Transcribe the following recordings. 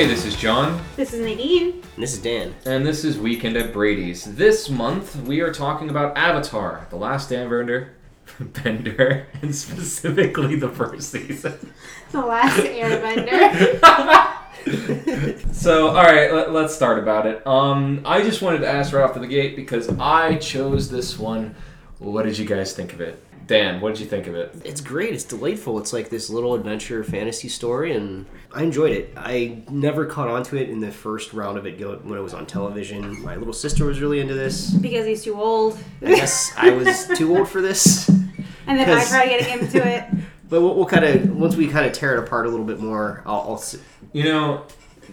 Hey, this is John, This is Nadine. And this is Dan. and this is Weekend at Brady's. This month, we are talking about Avatar, The Last Airbender, Bender, and specifically the first season. The last airbender. So, all right, let, let's start about it. Um, I just wanted to ask right off the gate because I chose this one. What did you guys think of it? Dan, what did you think of it? It's great. It's delightful. It's like this little adventure fantasy story, and I enjoyed it. I never caught on to it in the first round of it go- when it was on television. My little sister was really into this. because he's too old. I guess I was too old for this. And then I tried getting him into it. But we'll, we'll kind of once we kind of tear it apart a little bit more. I'll, I'll s- You know,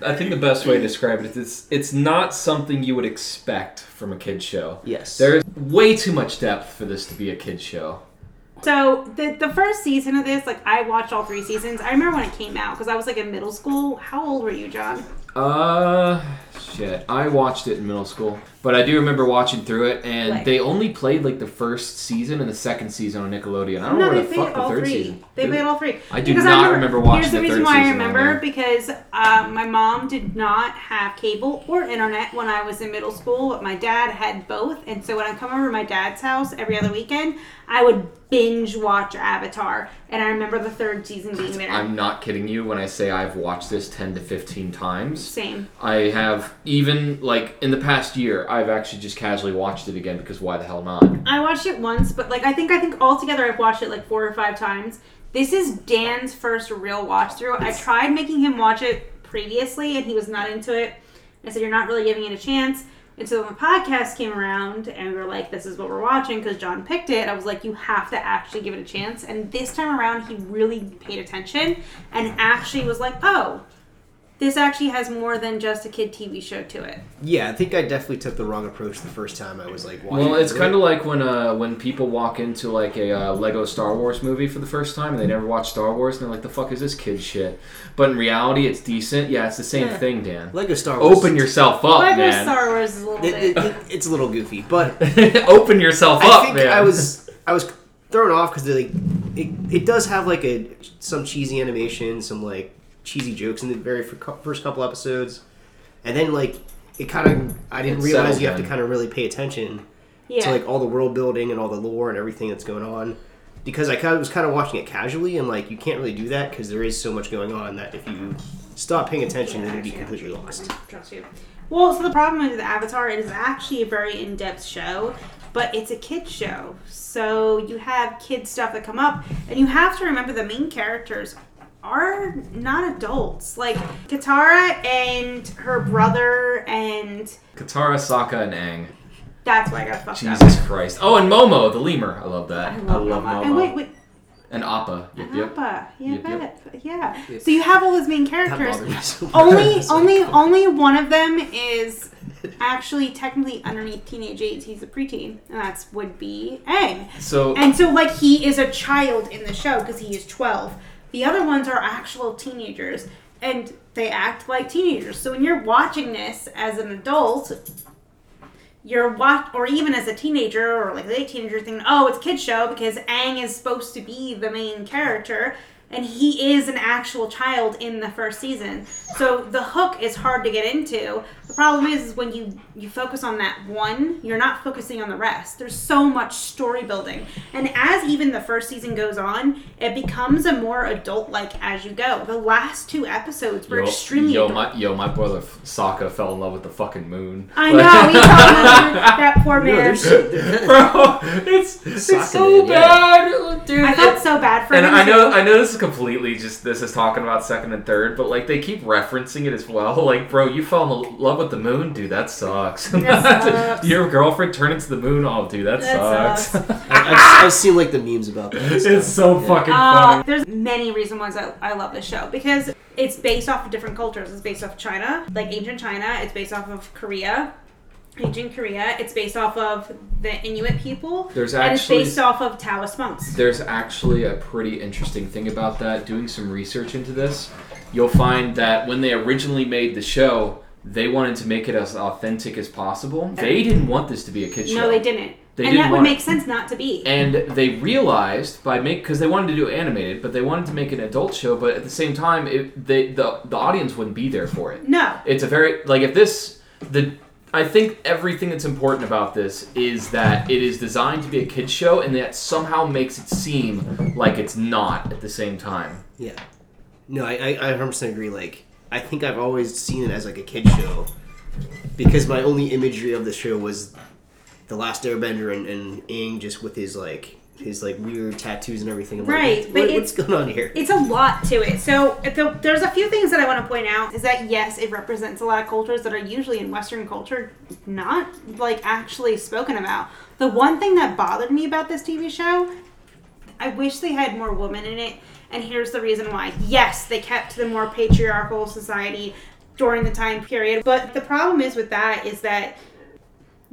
I think the best way to describe it is it's, it's not something you would expect from a kid's show. yes. There's way too much depth for this to be a kid's show. So the the first season of this, like I watched all three seasons. I remember when it came out because I was like in middle school. How old were you, John? Uh, shit. I watched it in middle school, but I do remember watching through it, and Like- they only played like the first season and the second season on Nickelodeon. I don't know no, where they the fuck the third three. season. They played all three. I do Because not remember watching Here's the the reason why I remember because uh, my mom did not have cable or internet when I was in middle school, but my dad had both. And so when I come over to my dad's house every other weekend, I would binge watch Avatar. And I remember the third season being there. I'm not kidding you when I say I've watched this 10 to 15 times. Same. I have even like in the past year, I've actually just casually watched it again because why the hell not? I watched it once, but like I think I think altogether I've watched it like four or five times. This is Dan's first real watch through. I tried making him watch it previously, and he was not into it. I said, "You're not really giving it a chance." And so when the podcast came around, and we were like, "This is what we're watching," because John picked it. I was like, "You have to actually give it a chance." And this time around, he really paid attention and actually was like, "Oh." This actually has more than just a kid TV show to it. yeah, I think I definitely took the wrong approach the first time I was like watching. Well, it's kind of like when uh, when people walk into like a uh, Lego Star Wars movie for the first time and they never watch Star Wars and they're like, "The fuck is this kid shit?" But in reality, it's decent. Yeah, it's the same Yeah. thing, Dan. Lego Star Wars. Open yourself up, Lego man. Star Wars is a little It, bit. it, it, it's a little goofy, but Open yourself I up, think man. I was I was thrown off because like it, it does have like a some cheesy animation, some like cheesy jokes in the very first couple episodes, and then like it kind of I didn't It realize settles you have to kind of really pay attention yeah. to like all the world building and all the lore and everything that's going on. Because I kind of was kind of watching it casually, and like you can't really do that because there is so much going on that if you stop paying attention, then you'd be completely lost. Trust you. Well, so the problem with Avatar, it is actually a very in-depth show, but it's a kid show. So you have kid stuff that come up, and you have to remember the main characters are not adults. Like Katara and her brother, and Katara, Sokka, and Aang. that's why I got fucked up. Jesus Christ. Oh, and Momo, the lemur. I love that. I love, Momo. And wait, wait, And Appa. Yep, yep. Appa. Yeah, Yep, yep. bet. yeah. So you have all those main characters. bothered me so much. only like- only only one of them is actually technically underneath teenage age. He's a preteen, and that's would be Aang. So And so like he is a child in the show because he is twelve. The other ones are actual teenagers, and they act like teenagers. So when you're watching this as an adult. You're watch, or even as a teenager or like late teenager, thinking, "Oh, it's a kid show because Aang is supposed to be the main character, and he is an actual child in the first season. So the hook is hard to get into. The problem is, is when you you focus on that one, you're not focusing on the rest. There's so much story building, and as even the first season goes on, it becomes a more adult like as you go. The last two episodes were yo, extremely yo, adult. my yo, my brother Sokka fell in love with the fucking moon. I know he's talking about that poor man. there's, Bro, it's it's Sokka so man, yeah. bad, dude. I felt so bad for and him. I know, too. I know this is completely just this is talking about second and third, but like they keep referencing it as well. Like, bro, you fell in love with the moon, dude. That sucks. That sucks. Your girlfriend turned into the moon. Oh, dude, that, That sucks. I, I've, I've seen like the memes about that. and it's stuff. so Yeah. fucking Uh, funny. there's many reasons why I, I love this show because it's based off of different cultures. It's based off of China, like ancient China. It's based off of Korea, ancient Korea. It's based off of the Inuit people. There's and it's actually based off of Taoist monks. There's actually a pretty interesting thing about that. Doing some research into this, you'll find that when they originally made the show, they wanted to make it as authentic as possible. They didn't want this to be a kid show. No, they didn't. They and didn't that would want make sense not to be. and they realized by make because they wanted to do animated, but they wanted to make an adult show. But at the same time, it, they, the the audience wouldn't be there for it. no. It's a very like if this the I think everything that's important about this is that it is designed to be a kids show, and that somehow makes it seem like it's not at the same time. Yeah. No, I, I, I 100% agree. Like, I think I've always seen it as like a kid show because my only imagery of the show was the Last Airbender and, and Aang just with his like his like weird tattoos and everything. I'm like, Right, what- but what- it's- what's going on here? It's a lot to it. So the, there's a few things that I want to point out. Is that yes, it represents a lot of cultures that are usually in Western culture not like actually spoken about. The one thing that bothered me about this TV show, I wish they had more women in it. And here's the reason why. Yes, they kept the more patriarchal society during the time period. But the problem is with that is that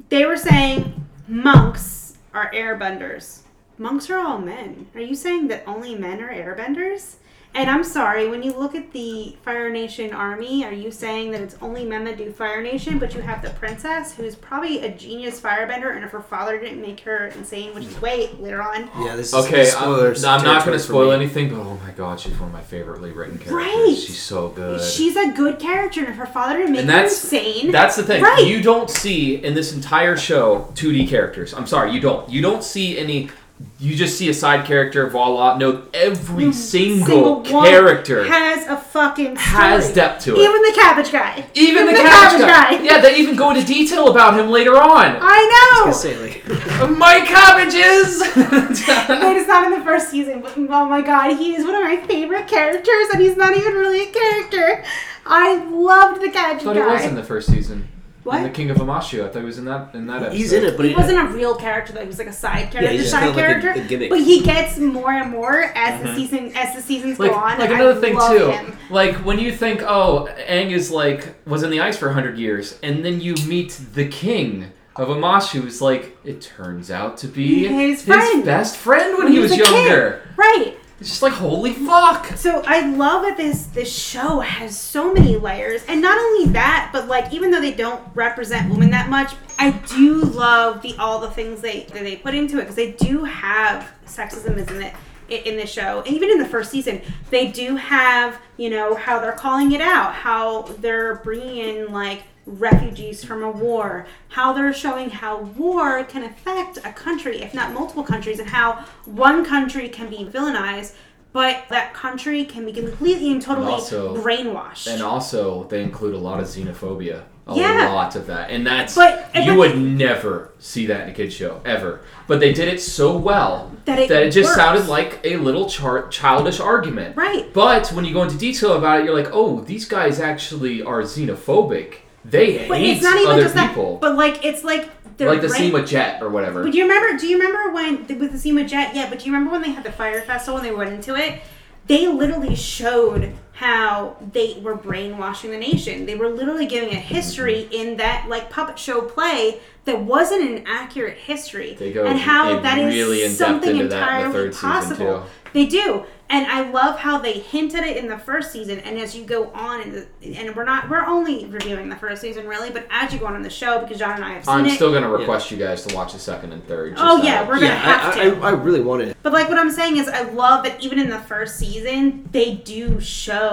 they were saying monks are airbenders. Monks are all men. Are you saying that only men are airbenders? And I'm sorry, when you look at the Fire Nation army, are you saying that it's only men that do Fire Nation, but you have the princess, who's probably a genius firebender, and if her father didn't make her insane, which is wait later on, yeah, this is Okay, I'm. I'm not going to spoil anything, but oh my god, she's one of my favorably written characters. Right. She's so good. she's a good character, and if her father didn't make and her insane, that's the thing. Right. You don't see in this entire show 2D characters. I'm sorry, you don't. You don't see any. You just see a side character. Voila! No, every single, one character has a fucking story. has depth to it. Even the cabbage guy. Even the, the cabbage, cabbage guy. guy. Yeah, they even go into detail about him later on. I I know. was say like My cabbages. But it's not in the first season. But oh my god, he is one of my favorite characters, and he's not even really a character. I loved the I cabbage thought he guy. was in the first season. What? In the King of Omashu. I thought he was in that in that episode. he's in it, but he it, wasn't a real character though. He was like a side character, he's just side kind of like a- character. a. But he gets more and more as the mm-hmm. season as the seasons like, go on. like I another thing love too. him. Like when you think, oh, Aang is like was in the ice for hundred years, and then you meet the king of Omashu, who's like it turns out to be His friend. best friend when When he was was a kid. younger. Right. It's just like holy fuck. So I love that this this show has so many layers, and not only that, but like even though they don't represent women that much, I do love the all the things they that they put into it because they do have sexism is in it in the show, and even in the first season, they do have you know how they're calling it out, how they're bringing in like refugees from a war, how they're showing how war can affect a country, if not multiple countries, and how one country can be villainized, but that country can be completely and totally also- brainwashed. And also, they include a lot of xenophobia. A Yeah. lot of that. And that's. But- you but- would never see that in a kid's show, ever. But they did it so well That it just works. sounded like a little char- childish argument. Right. But when you go into detail about it, you're like, oh, these guys actually are xenophobic. They but hate it's not even other just people. that. But like it's like they're like the brain- scene with Jet or whatever. But do you remember? Do you remember when with the scene with Jet? Yeah, but do you remember when they had the fire festival and they went into it? They literally showed how they were brainwashing the nation. They were literally giving a history mm-hmm. in that like puppet show play that wasn't an accurate history, They go and how in that is really in-depth something into that in the entirely third season, possible. too. They do, and I love how they hint at it in the first season, and as you go on, in the, and we're not we're only reviewing the first season really, but as you go on in the show, because John and I have seen I'm it. still gonna request you guys to watch the second and third. just Oh, yeah, out- we're gonna yeah, have I, to. I, I really wanted it. But like what I'm saying is I love that even in the first season they do show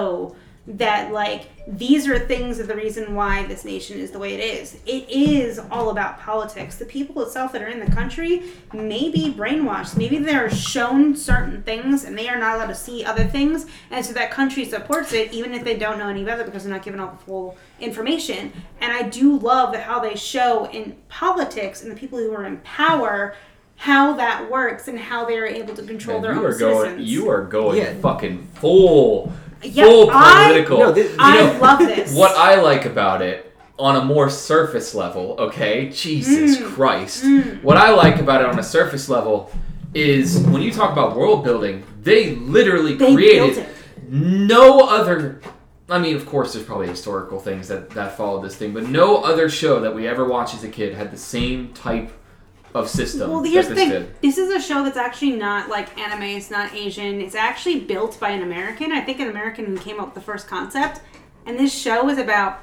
that like these are things of the reason why this nation is the way it is. It is all about politics. The people itself that are in the country may be brainwashed. Maybe they're shown certain things and they are not allowed to see other things. And so that country supports it even if they don't know any better because they're not given all the full information. And I do love how they show in politics and the people who are in power how that works and how they're able to control Man, their you own are going. citizens. You are going Yeah. fucking full, Yeah, full I- political. No, thi- I know, love this. What I like about it on a more surface level, okay? Jesus Mm. Christ. What I like about it on a surface level is when you talk about world building, they literally They created built it. no other. I mean, of course, there's probably historical things that that followed this thing, but no other show that we ever watched as a kid had the same type of system Well, here's the thing. did. This is a show that's actually not like anime. It's not Asian. It's actually built by an American. I think an American came up with the first concept. And this show is about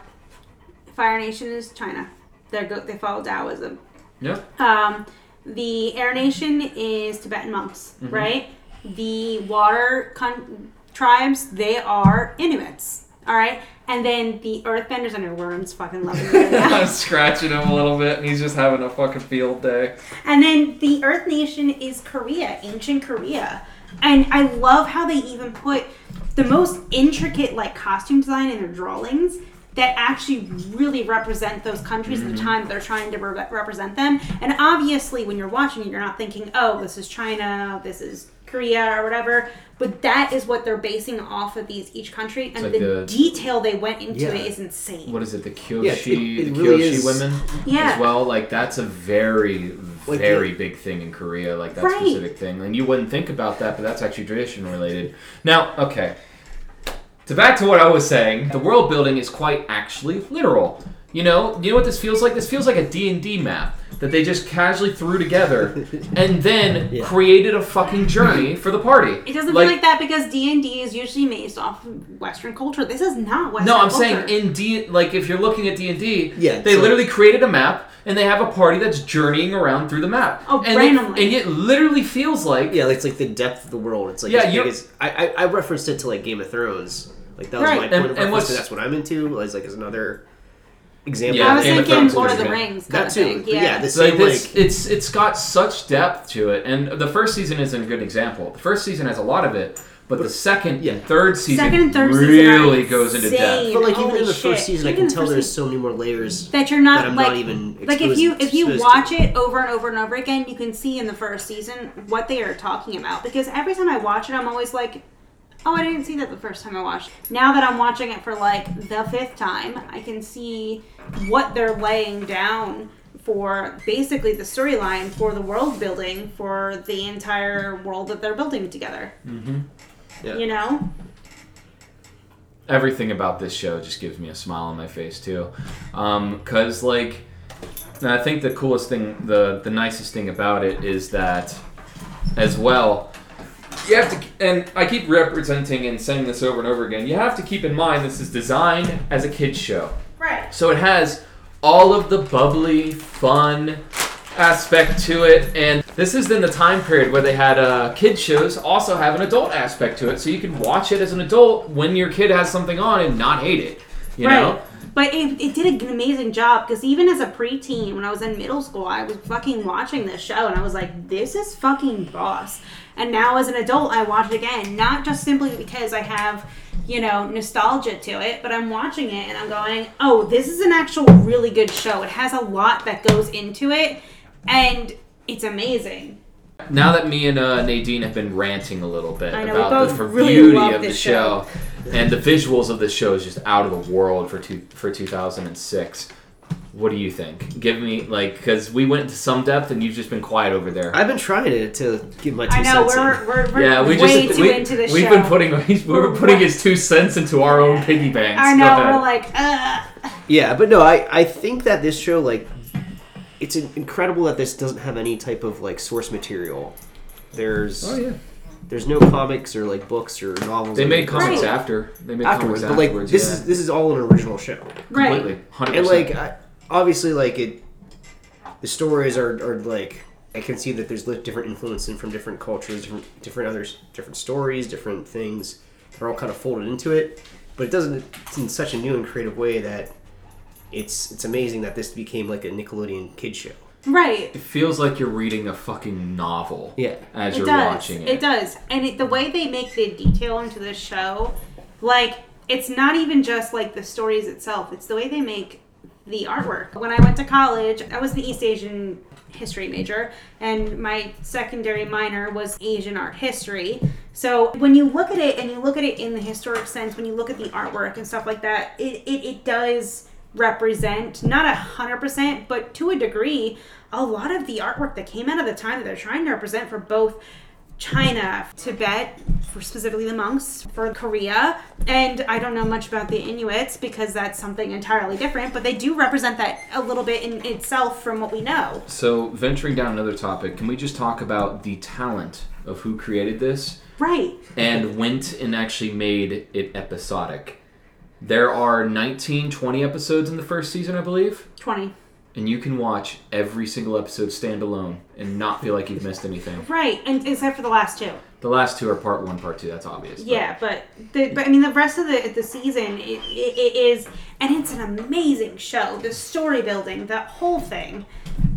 Fire Nation is China. They go. They follow Taoism. Yeah. Um, the Air Nation is Tibetan monks, Mm-hmm. right? The water con- tribes, they are Inuits. All right, and then the Earthbenders and their worms fucking love me right. I'm scratching him a little bit, and he's just having a fucking field day. And then the Earth Nation is Korea, ancient Korea. And I love how they even put the most intricate like costume design in their drawings that actually really represent those countries at the mm-hmm. time that they're trying to re- represent them. And obviously, when you're watching it, you're not thinking, "Oh, this is China, this is Korea, or whatever." But that is what they're basing off of these each country, and like the the- detail they went into Yeah. it is insane. What is it? The Kyoshi, Yeah, it- it the really Kyoshi is- women Yeah. as well. Like that's a very, Like very the- big thing in Korea. Like that Right. specific thing, and you wouldn't think about that, but that's actually tradition related. Now, okay. To back to what I was saying, the world building is quite actually literal. You know, you know what this feels like? This feels like a D&D map that they just casually threw together and then Yeah. created a fucking journey for the party. It doesn't feel like that because D and D is usually based off of Western culture. This is not Western. No, I'm culture. saying in D, like if you're looking at D and D, Yeah, they so- literally created a map and they have a party that's journeying around through the map. Oh, and randomly. It, and it literally feels like Yeah, it's like the depth of the world. It's like Yeah, as big you're- as I, I I referenced it to like Game of Thrones. Like that was Right. my And- point of and reference. what's- that's what I'm into. As like as another example. Yeah, I was Game thinking Thrones Lord of the good. Rings kind that of too. thing. Yeah. yeah, the It's like same this, like it's it's got such depth to it, and the first season isn't a good example. The first season has a lot of it, but the second yeah. and third season Second and third really are goes into depth. But like even Holy in the shit. first season, I can the tell there's so many more layers that you're not that I'm like not even like if you if you watch to. it over and over and over again, you can see in the first season what they are talking about. Because every time I watch it, I'm always like, oh, I didn't see that the first time I watched. Now that I'm watching it for like the fifth time, I can see what they're laying down for basically the storyline for the world building for the entire world that they're building together. Mm-hmm. Yeah. You know? everything about this show just gives me a smile on my face too um, because like i think the coolest thing the the nicest thing about it is that as well you have to and i keep representing and saying this over and over again you have to keep in mind this is designed as a kids show Right. so it has all of the bubbly, fun aspect to it, and this is in the time period where they had uh, kid shows also have an adult aspect to it, so you can watch it as an adult when your kid has something on and not hate it. You right. know? But it, it did an amazing job because even as a preteen, when I was in middle school, I was fucking watching this show and I was like, this is fucking boss. And now as an adult, I watch it again, not just simply because I have, you know, nostalgia to it, but I'm watching it and I'm going, oh, this is an actual really good show. It has a lot that goes into it and it's amazing. Now that me and uh, Nadine have been ranting a little bit know, about the really beauty of the this show, and the visuals of the show is just out of the world for two, for 2006. What do you think? Give me like because we went to some depth and you've just been quiet over there. I've been trying to, to give my two I know, cents in. we're, we're, we're yeah, we way just too we, into this we've show. been putting we were We're putting his two cents into our own piggy banks. I know, we're like, ugh. Yeah, but no, I, I think that this show like it's incredible that this doesn't have any type of like source material. There's oh yeah, there's no comics or like books or novels. they made anything comics Right. after. They made afterwards, comics but like afterwards. this yeah. is this is all an original show. Right. completely hundred And percent. like I, obviously like it the stories are, are like I can see that there's li- different influences from different cultures, different different others, different stories, different things. They're all kind of folded into it, but it doesn't it's in such a new and creative way that it's it's amazing that this became like a Nickelodeon kid show. Right. it feels like you're reading a fucking novel. Yeah. as It you're does. watching it. It does. And it, the way they make the detail into this show, like, it's not even just like the stories itself, it's the way they make the artwork. When I went to college, I was the East Asian history major, and my secondary minor was Asian art history. So when you look at it and you look at it in the historic sense, when you look at the artwork and stuff like that, it, it, it does represent not a hundred percent but to a degree a lot of the artwork that came out of the time that they're trying to represent for both China, Tibet, for specifically the monks, for Korea, and I don't know much about the Inuits because that's something entirely different, but they do represent that a little bit in itself from what we know. So venturing down another topic, can we just talk about the talent of who created this? Right. and went and actually made it episodic. There are 19, 20 episodes in the first season, I believe. 20. And you can watch every single episode standalone and not feel like you've missed anything. Right, and except for the last two. The last two are part one, part two. That's obvious. Yeah, but the but I mean the rest of the the season it, it, it is and it's an amazing show. The story building, that whole thing,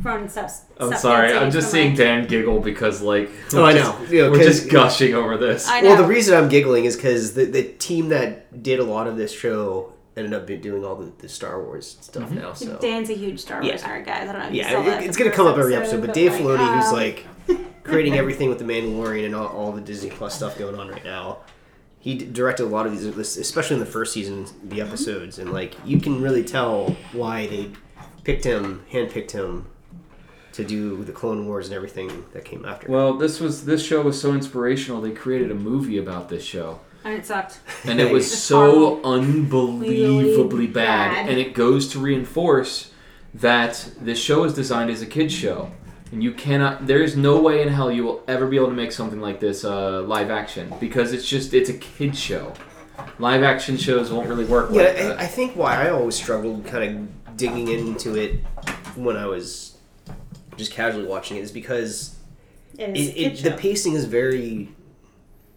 from stuff. I'm sorry. I'm just seeing like- Dan giggle because like Oh, we're I just- know. You know, we're 'cause- just gushing over this. Well, the reason I'm giggling is because the, the team that did a lot of this show ended up doing all the, the Star Wars stuff Mm-hmm. now. So Dan's a huge Star Wars Yeah. nerd guy. I don't know. If you saw yeah, that it, it's gonna come up every episode. But but, Dave like, Filoni, who's um, like creating everything with the Mandalorian and all, all the Disney Plus stuff going on right now. He directed a lot of these, especially in the first season, the episodes, and like you can really tell why they picked him, handpicked him to do the Clone Wars and everything that came after. Well, this was this show was so inspirational. They created a movie about this show, and it sucked. and it was so unbelievably bad. bad. And it goes to reinforce that this show is designed as a kids show, and you cannot. There is no way in hell you will ever be able to make something like this uh, live action because it's just it's a kids show. Live action shows won't really work. Yeah, like I, that. I think why I always struggled kind of digging into it when I was just casually watching it is because It it, is it, the pacing is very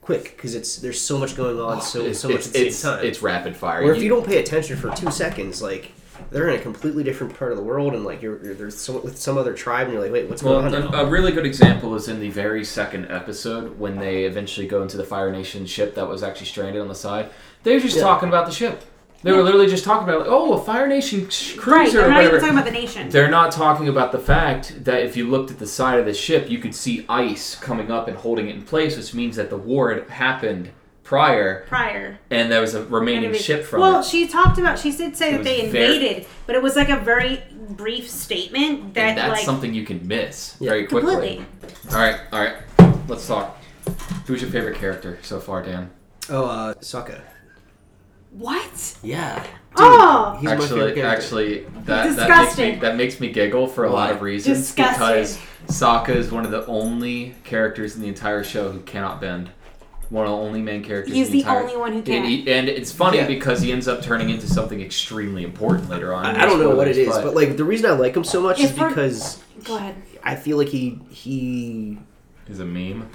quick because it's there's so much going on so it's, so much it's, at the same it's, time. it's rapid fire. Or if you don't pay attention for two seconds, like they're in a completely different part of the world, and like you're, you're there's some, with some other tribe, and you're like, wait, what's Well, going on? now? a really good example is in the very second episode when they eventually go into the Fire Nation ship that was actually stranded on the side. They're just Yeah. talking about the ship. They were literally just talking about, like, oh, a Fire Nation sh- cruiser Right, they're not even talking about the nation. They're not talking about the fact that if you looked at the side of the ship, you could see ice coming up and holding it in place, which means that the war had happened prior, prior. and there was a remaining Anyway, ship from well, it. she talked about. She did say It that was they very- invaded, but it was like a very brief statement that and that's like something you can miss Yeah. very quickly. completely. All right, all right, let's talk. Who's your favorite character so far, Dan? oh, uh, Sokka. What? Yeah. Oh! he's my favorite actually, actually, that that makes me that makes me giggle for a lot of reasons Disgusting. because Sokka is one of the only characters in the entire show who cannot bend. One of the only main characters. He's in the entire, only one who and, can. he- and it's funny Yeah. because he ends up turning into something extremely important later on. I, I don't know what it is, Spoilers, but like the reason I like him so much If is because Go ahead. I feel like he he is a meme.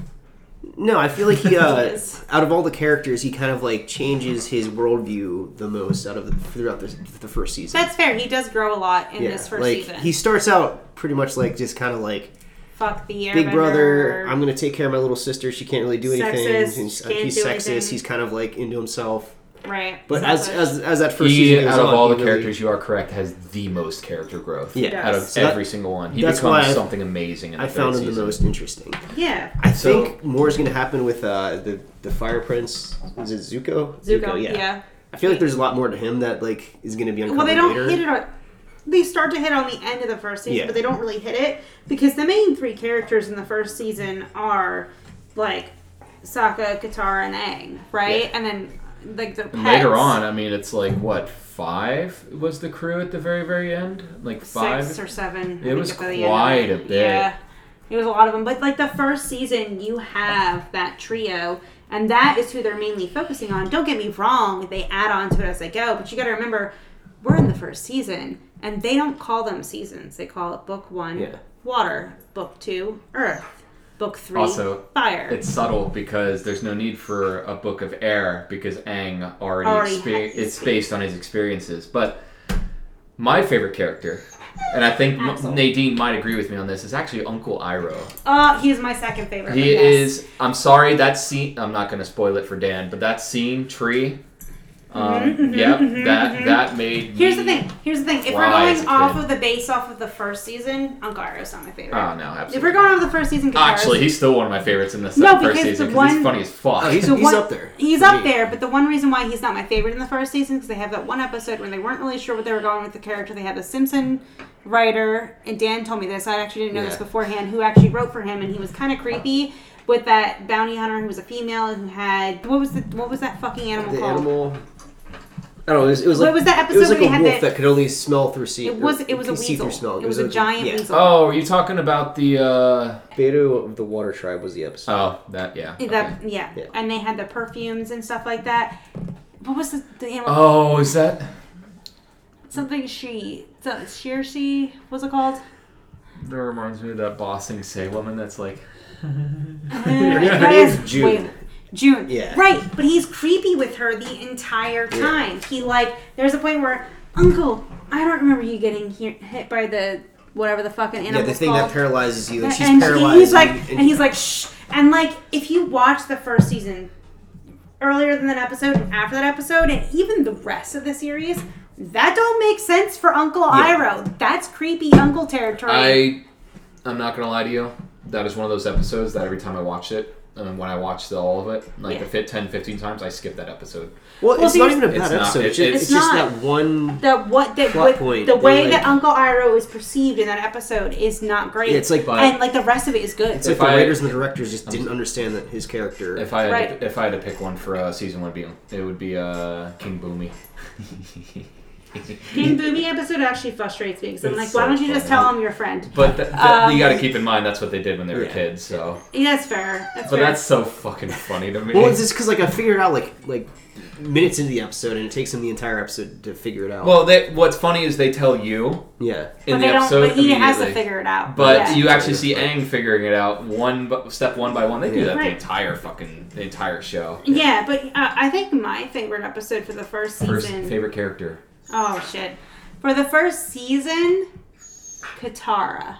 No, I feel like he uh, out of all the characters, he kind of like changes his worldview the most out of the, throughout the, the first season. That's fair. He does grow a lot in yeah, this first like season. he starts out pretty much like just kind of like Fuck the airbender. big brother. I'm gonna take care of my little sister. She can't really do anything. Sexist, and he's, can't he's do sexist. anything. He's kind of like into himself. Right. But as, as as that first He, season goes out of on, all he the really- characters, you are correct, has the most character growth. Yeah. Out of does. So that- every single one, he that's becomes why I- something amazing. In the I found third him the most interesting. yeah. I So- think more is gonna happen with uh, the the Fire Prince. Is it Zuko? Zuko. yeah. I feel like there's a lot more to him that like is gonna be uncovered Well, they don't later. hit it on. They start to hit on the end of the first season, Yeah. but they don't really hit it because the main three characters in the first season are like Sokka, Katara, and Aang, right? Yeah. And then like the And later on, I mean, it's like what five was the crew at the very very end? Like five. six or seven. It was at the end of quite a bit. Yeah, it was a lot of them. But like the first season, you have that trio, and that is who they're mainly focusing on. Don't get me wrong; they add on to it as they go, but you got to remember, we're in the first season, and they don't call them seasons. They call it book one, Yeah. water, book two, earth, book three, Also, fire. It's subtle because there's no need for a book of air because Aang already, Already exper- it's based on his experiences. But my favorite character, and I think Axel. Nadine might agree with me on this, is actually Uncle Iroh. uh, is my second favorite. He yes. is. I'm sorry that scene. I'm not going to spoil it for Dan, but that scene tree. Um, yep, that that made. Mm-hmm, Here's the thing. Here's the thing. If we're going off kid. of the base off of the first season, Uncle Iroh's not my favorite. Oh no, absolutely. If we're going off the first season, Katara's- Actually, he's still one of my favorites in the No, first because season the because he's one- funny as fuck. Oh, he's, he's one- up there. He's up there, but the one reason why he's not my favorite in the first season is because they have that one episode when they weren't really sure what they were going with the character. They had the Simpson writer, and Dan told me this. I actually didn't know this beforehand. Who actually wrote for him, and he was kind of creepy with that bounty hunter who was a female who had what was the what was that fucking animal The called? animal. I don't know. It was, it was What like was that it episode was like a wolf the- that could only smell through see. It was it was a could see weasel. through smell. It was a giant yeah. weasel. Oh, are you talking about the? uh Bato of the Water Tribe was the episode. Oh, that yeah. okay. That yeah. Yeah. and they had the perfumes and stuff like that. What was the, the animal? Oh, is that? Something she So Shirshu, what's it called? That reminds me of that bossing say woman that's like, Her That name is is- June. wait, June. Yeah. Right, but he's creepy with her the entire Yeah. time. He like there's a point where Uncle, I don't remember you getting he- hit by the whatever the fucking animal. Yeah, the thing that paralyzes you. Like, she's and paralyzed. he's like, and- and he's like, shh. And like, if you watch the first season earlier than that episode and after that episode, and even the rest of the series, that don't make sense for Uncle Yeah. Iroh. That's creepy Uncle territory. I, I'm not gonna lie to you. That is one of those episodes that every time I watch it, and then when I watch the, all of it, like Yeah. the fit 10, 15 times, I skip that episode. well, Well, it's not even a it's bad not- episode. it- It's, just, it's it's just not. that one. the what that Plot what, point, the way like- that Uncle Iroh is perceived in that episode is not great. Yeah, it's like But- and like the rest of it is good. it's like If the I- writers and the directors just didn't understand that his character. If I had Right. to, if I had to pick one for uh, season one, it'd be it would be uh, King Bumi. King Bumi episode actually frustrates me because I'm It's like, so why don't you just funny. tell him you're a friend? But th- th- Um, you got to keep in mind that's what they did when they were Yeah. kids. So, Yeah, that's fair. That's but fair. that's so fucking funny to me. well, it's just because like I figured out like like minutes into the episode, and it takes him the entire episode to figure it out. well, they, what's funny is they tell you yeah, in but the they don't. episode But he has to immediately. figure it out. But Yeah. you actually see Aang figuring it out one bu- step one by one. They do Yeah. that the Right. entire fucking the entire show. Yeah, but uh, I think my favorite episode for the first First season. favorite character. Oh shit! For the first season, Katara.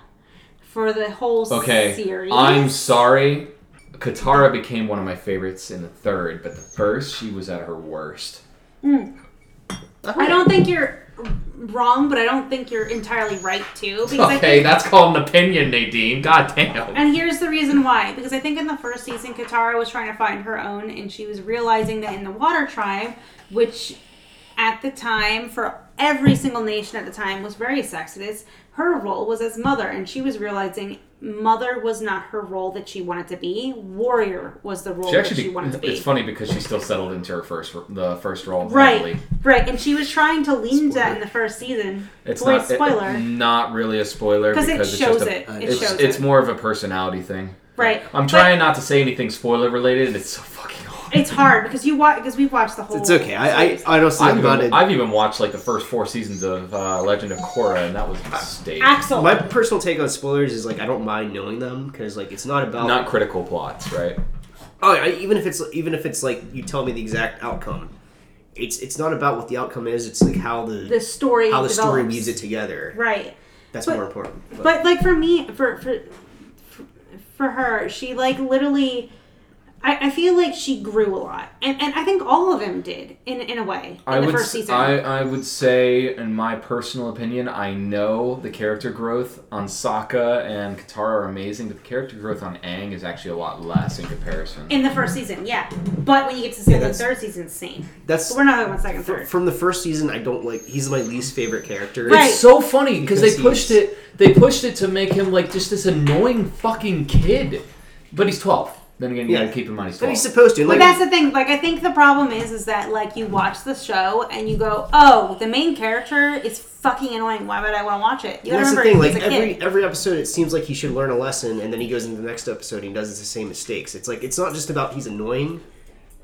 For the whole Okay, series, I'm sorry. Katara became one of my favorites in the third, but the first she was at her worst. Hmm. Oh. I don't think you're wrong, but I don't think you're entirely right too. Because I Okay, think, that's called an opinion, Nadine. God damn. and here's the reason why. Because I think in the first season, Katara was trying to find her own, and she was realizing that in the Water Tribe, which at the time for every single nation at the time was very sexist, her role was as mother, and she was realizing mother was not her role that she wanted to be. Warrior was the role She that she be- wanted to be. it's funny because she still settled into her first, the first role. Right, heavily. right, and she was trying to lean to that in the first season. It's Wait, not it- spoiler. not really a spoiler because it it's shows a, it. It it's, shows it's more of a personality thing. Right. I'm But- trying not to say anything spoiler related, it's so fucking. It's hard because you watch because we've watched the whole. it's okay. I series. I, I don't see I've about even, it. I've even watched like the first four seasons of uh, Legend of Korra, and that was a mistake. Axel. My personal take on spoilers is like I don't mind knowing them because like it's not about Not critical plots, right? oh I, even if it's even if it's like you tell me the exact outcome, it's it's not about what the outcome is. It's like how the, the story. how the story develops. weaves it together. Right. That's But- more important. But, But like for me, for for for her, she like literally. I, I feel like she grew a lot, and, and I think all of them did in in a way in I the would first season. I, I would say, in my personal opinion, I know the character growth on Sokka and Katara are amazing, but the character growth on Aang is actually a lot less in comparison. in the first season, yeah, but when you get to second, that's- third season, it's insane. that's But we're not talking about second, fr- third. from the first season. I don't like. He's my least favorite character. Right. It's so funny because they pushed it. They pushed it to make him like just this annoying fucking kid, but he's twelve. Then again, you Yeah. gotta keep in mind he's But twelve. he's supposed to. But Like that's the thing. Like, I think the problem is, is that like you watch the show and you go, "Oh, the main character is fucking annoying. Why would I want to watch it?" You gotta that's the remember, thing. he's Like a every kid. every episode, it seems like he should learn a lesson, and then he goes into the next episode and he does the same mistakes. It's like it's not just about he's annoying.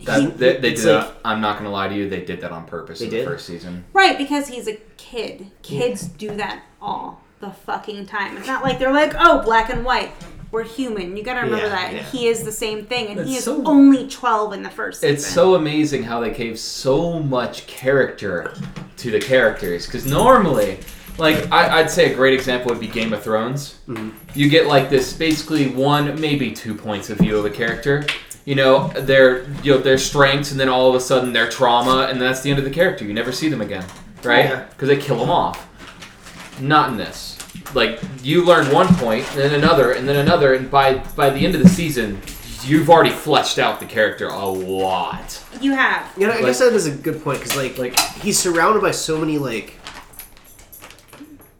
That- He- they, they it's did like- that. I'm not gonna lie to you. They did that on purpose They in did? the first season. Right, because he's a kid. Kids do that all the fucking time. It's not like they're like, "Oh, black and white." We're human. You gotta remember Yeah, that. Yeah. he is the same thing, and he is so- only twelve in the first season. It's so amazing how they gave so much character to the characters. Because normally, like I, I'd say a great example would be Game of Thrones. Mm-hmm. You get like this basically one, maybe two points of view of a character. You know their you know their strengths, and then all of a sudden their trauma, and that's the end of the character. You never see them again, right? Yeah. Because they kill them off. Not in this. Like you learn one point, and then another, and then another, and by by the end of the season, you've already fleshed out the character a lot. you have. Yeah, I Like- guess that is a good point because like Like- he's surrounded by so many like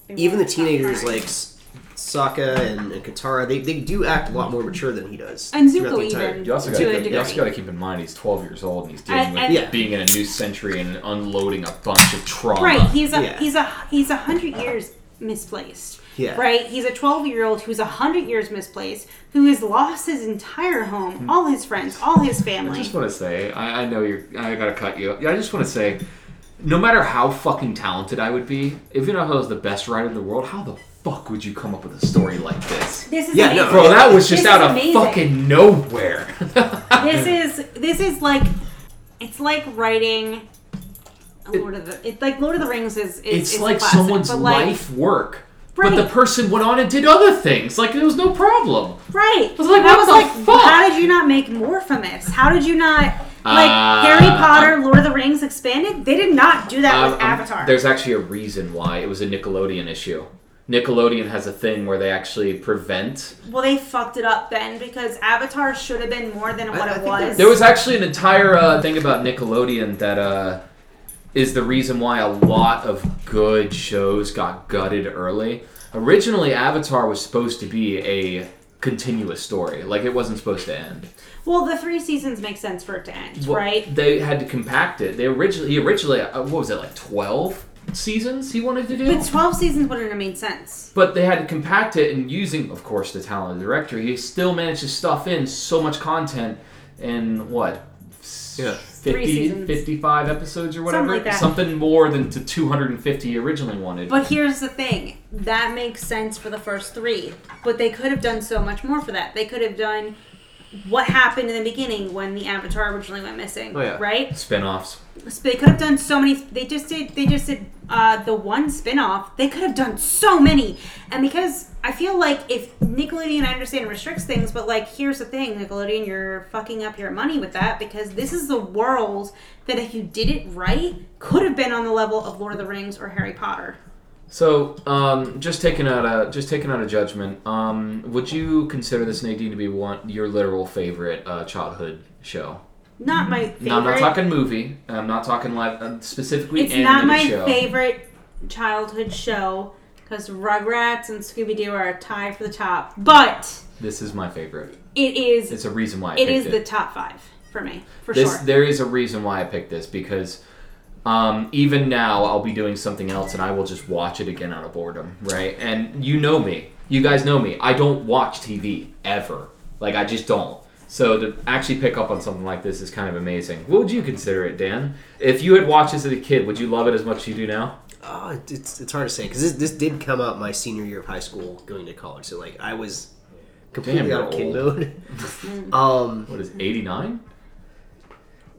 even the teenagers like S- Sokka and, and Katara they, they do act a lot more mature than he does. And Zuko the entire- even. You also To got a to you also got to keep in mind he's 12 years old and he's dealing And- with and- Yeah. being in a new century and unloading a bunch of trauma. Right, he's a Yeah. he's a he's a hundred years misplaced. Yeah. Right, he's a twelve year old who's a hundred years misplaced, who has lost his entire home, hmm. all his friends, all his family. I just want to say, I, I know you're. I gotta cut you. Yeah, I just want to say, no matter how fucking talented I would be, if I was the best writer in the world, how the fuck would you come up with a story like this? This is Yeah, no, amazing. Bro, that was just This out of amazing. fucking nowhere. This is this is like it's like writing Lord of the it's like Lord of the Rings is, is it's is like someone's but like, life work. Right. But the person went on and did other things. Like, it was no problem. Right. was like, And I what was the like, fuck? how did you not make more from this? How did you not like Uh, Harry Potter, Lord of the Rings expanded? They did not do that Um, with um, Avatar. There's actually a reason why it was a Nickelodeon issue. Nickelodeon has a thing where they actually prevent. well, they fucked it up then because Avatar should have been more than what I it was. There was actually an entire uh, thing about Nickelodeon that uh, is the reason why a lot of good shows got gutted early. Originally, Avatar was supposed to be a continuous story. Like, it wasn't supposed to end. well, the three seasons make sense for it to end, Well, right? They had to compact it. They originally, he originally, uh, what was it, like 12 seasons he wanted to do? But twelve seasons wouldn't have made sense. But they had to compact it, and using, of course, the talented director, he still managed to stuff in so much content in what? Yeah. 50, seasons. 55 episodes or whatever? Something like that. Something more than the 250 originally wanted. But here's the thing that makes sense for the first three, but they could have done so much more for that. They could have done what happened in the beginning when the Avatar originally went missing, Oh, yeah. right? Spin offs. So they could have done so many. They just did. They just did uh, the one spin-off. They could have done so many. And because I feel like if Nickelodeon, I understand restricts things, but like here's the thing, Nickelodeon, you're fucking up your money with that because this is the world that if you did it right, could have been on the level of Lord of the Rings or Harry Potter. So, um, just taking out a just taking out a judgment. Um, would you consider this Nadine to be one your literal favorite uh, childhood show? Not my favorite. No, I'm not talking movie. I'm not talking live. Uh, specifically, It's not my show. favorite childhood show because Rugrats and Scooby Doo are a tie for the top. But This is my favorite. it is It's a reason why I it picked is it. the top five for me for this sure. there is a reason why I picked this because um, even now I'll be doing something else and I will just watch it again out of boredom, right? And you know me, you guys know me. I don't watch TV ever. Like I just don't. So to actually pick up on something like this is kind of amazing. What would you consider it, Dan? If you had watched this as a kid, would you love it as much as you do now? Oh, it's it's hard to say because this this did come out my senior year of high school, going to college. So like I was completely Damn, out of you're kid mode. um, What is eighty nine?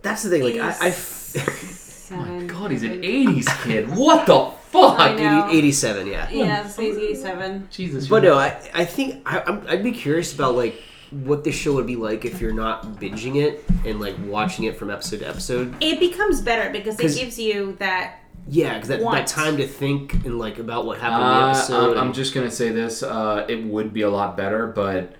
that's the thing. Like I, I Seven. God, he's an eighties kid. What the fuck? Know. 80, 87, yeah. Yeah, it's eighty-seven. Jesus. But no, I, I think I, I'm, I'd be curious about like what this show would be like if you're not binging it and like watching it from episode to episode. It becomes better because it gives you that. Yeah, because that, that What? time to think and like about what happened in the Uh, episode. I'm, I'm just gonna say this. Uh, it would be a lot better, but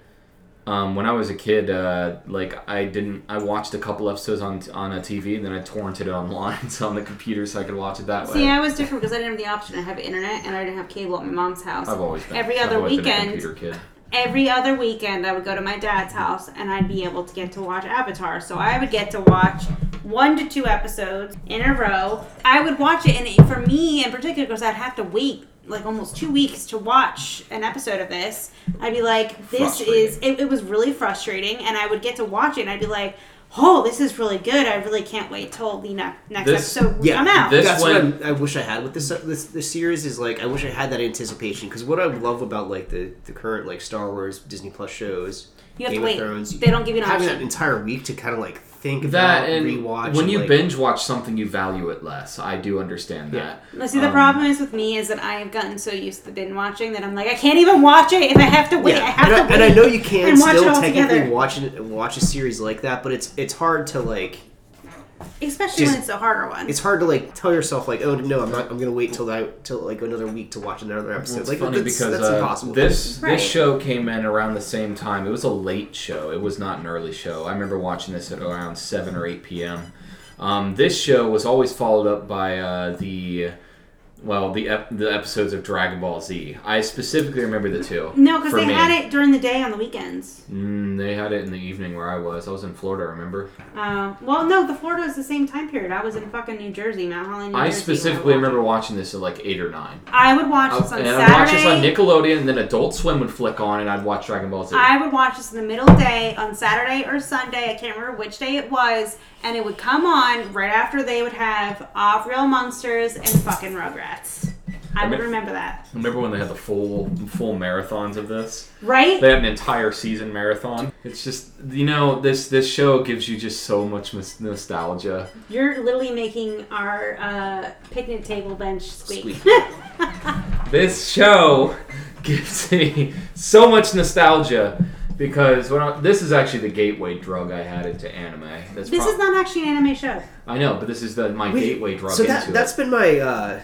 um, when I was a kid, uh, like I didn't. I watched a couple episodes on on a TV, and then I torrented it online so on the computer so I could watch it that way. See, I was different because I didn't have the option to have internet and I didn't have cable at my mom's house. I've always been Every other been a weekend- computer kid. every other weekend I would go to my dad's house and I'd be able to get to watch Avatar. So I would get to watch one to two episodes in a row. I would watch it, and it- for me in particular, because I'd have to wait like almost two weeks to watch an episode of this. I'd be like, this is, it, it was really frustrating, and I would get to watch it, and I'd be like, oh, this is really good. I really can't wait till the ne- next This- episode yeah, come out. this- That's when- what I'm, I wish I had with this this this series is like I wish I had that anticipation because what I love about like the the current like Star Wars Disney Plus shows, you have Game to of wait. Thrones, they don't give you an having option. that entire week to kind of like think That about, and rewatch. when and, you like, binge watch something, you value it less. I do understand that. Now, see, the Um, problem is with me is that I have gotten so used to binge watching that I'm like, I can't even watch it if I have to wait. Yeah, I have and, to I, wait. and I know you can and watch it still all technically together. watch it, watch a series like that, but it's it's hard to like especially just- when it's a harder one. it's hard to like tell yourself like oh no I'm not I'm gonna wait till I till like another week to watch another episode. Well, it's like funny that's, because that's uh, impossible. this Right. this show came in around the same time. It was a late show. It was not an early show. I remember watching this at around seven or eight p.m. Um, this show was always followed up by uh, the well, the ep- the episodes of Dragon Ball Z. I specifically remember the two. No, because they me. had it during the day on the weekends. Mm, they had it in the evening where I was. I was in Florida. Remember? Uh, well, no, the Florida was the same time period. I was in fucking New Jersey, Mount Holly, New I Jersey. specifically I remember watching this at like eight or nine. I would watch I, this on and I'd watch this on Nickelodeon, and then Adult Swim would flick on, and I'd watch Dragon Ball Z. I would watch this in the middle of the day on Saturday or Sunday. I can't remember which day it was, and it would come on right after they would have Off Real Monsters and fucking Rugrats. I would Remember- that, Remember when they had the full full marathons of this? right? They had an entire season marathon. It's just you know this this show gives you just so much nos- nostalgia. You're literally making our uh, picnic table bench squeak. Squeak. This show gives me so much nostalgia because when I, this is actually the gateway drug I had into anime. That's this prob- is not actually an anime show. I know, but this is the my Wait, gateway drug so into that it. that's been my uh,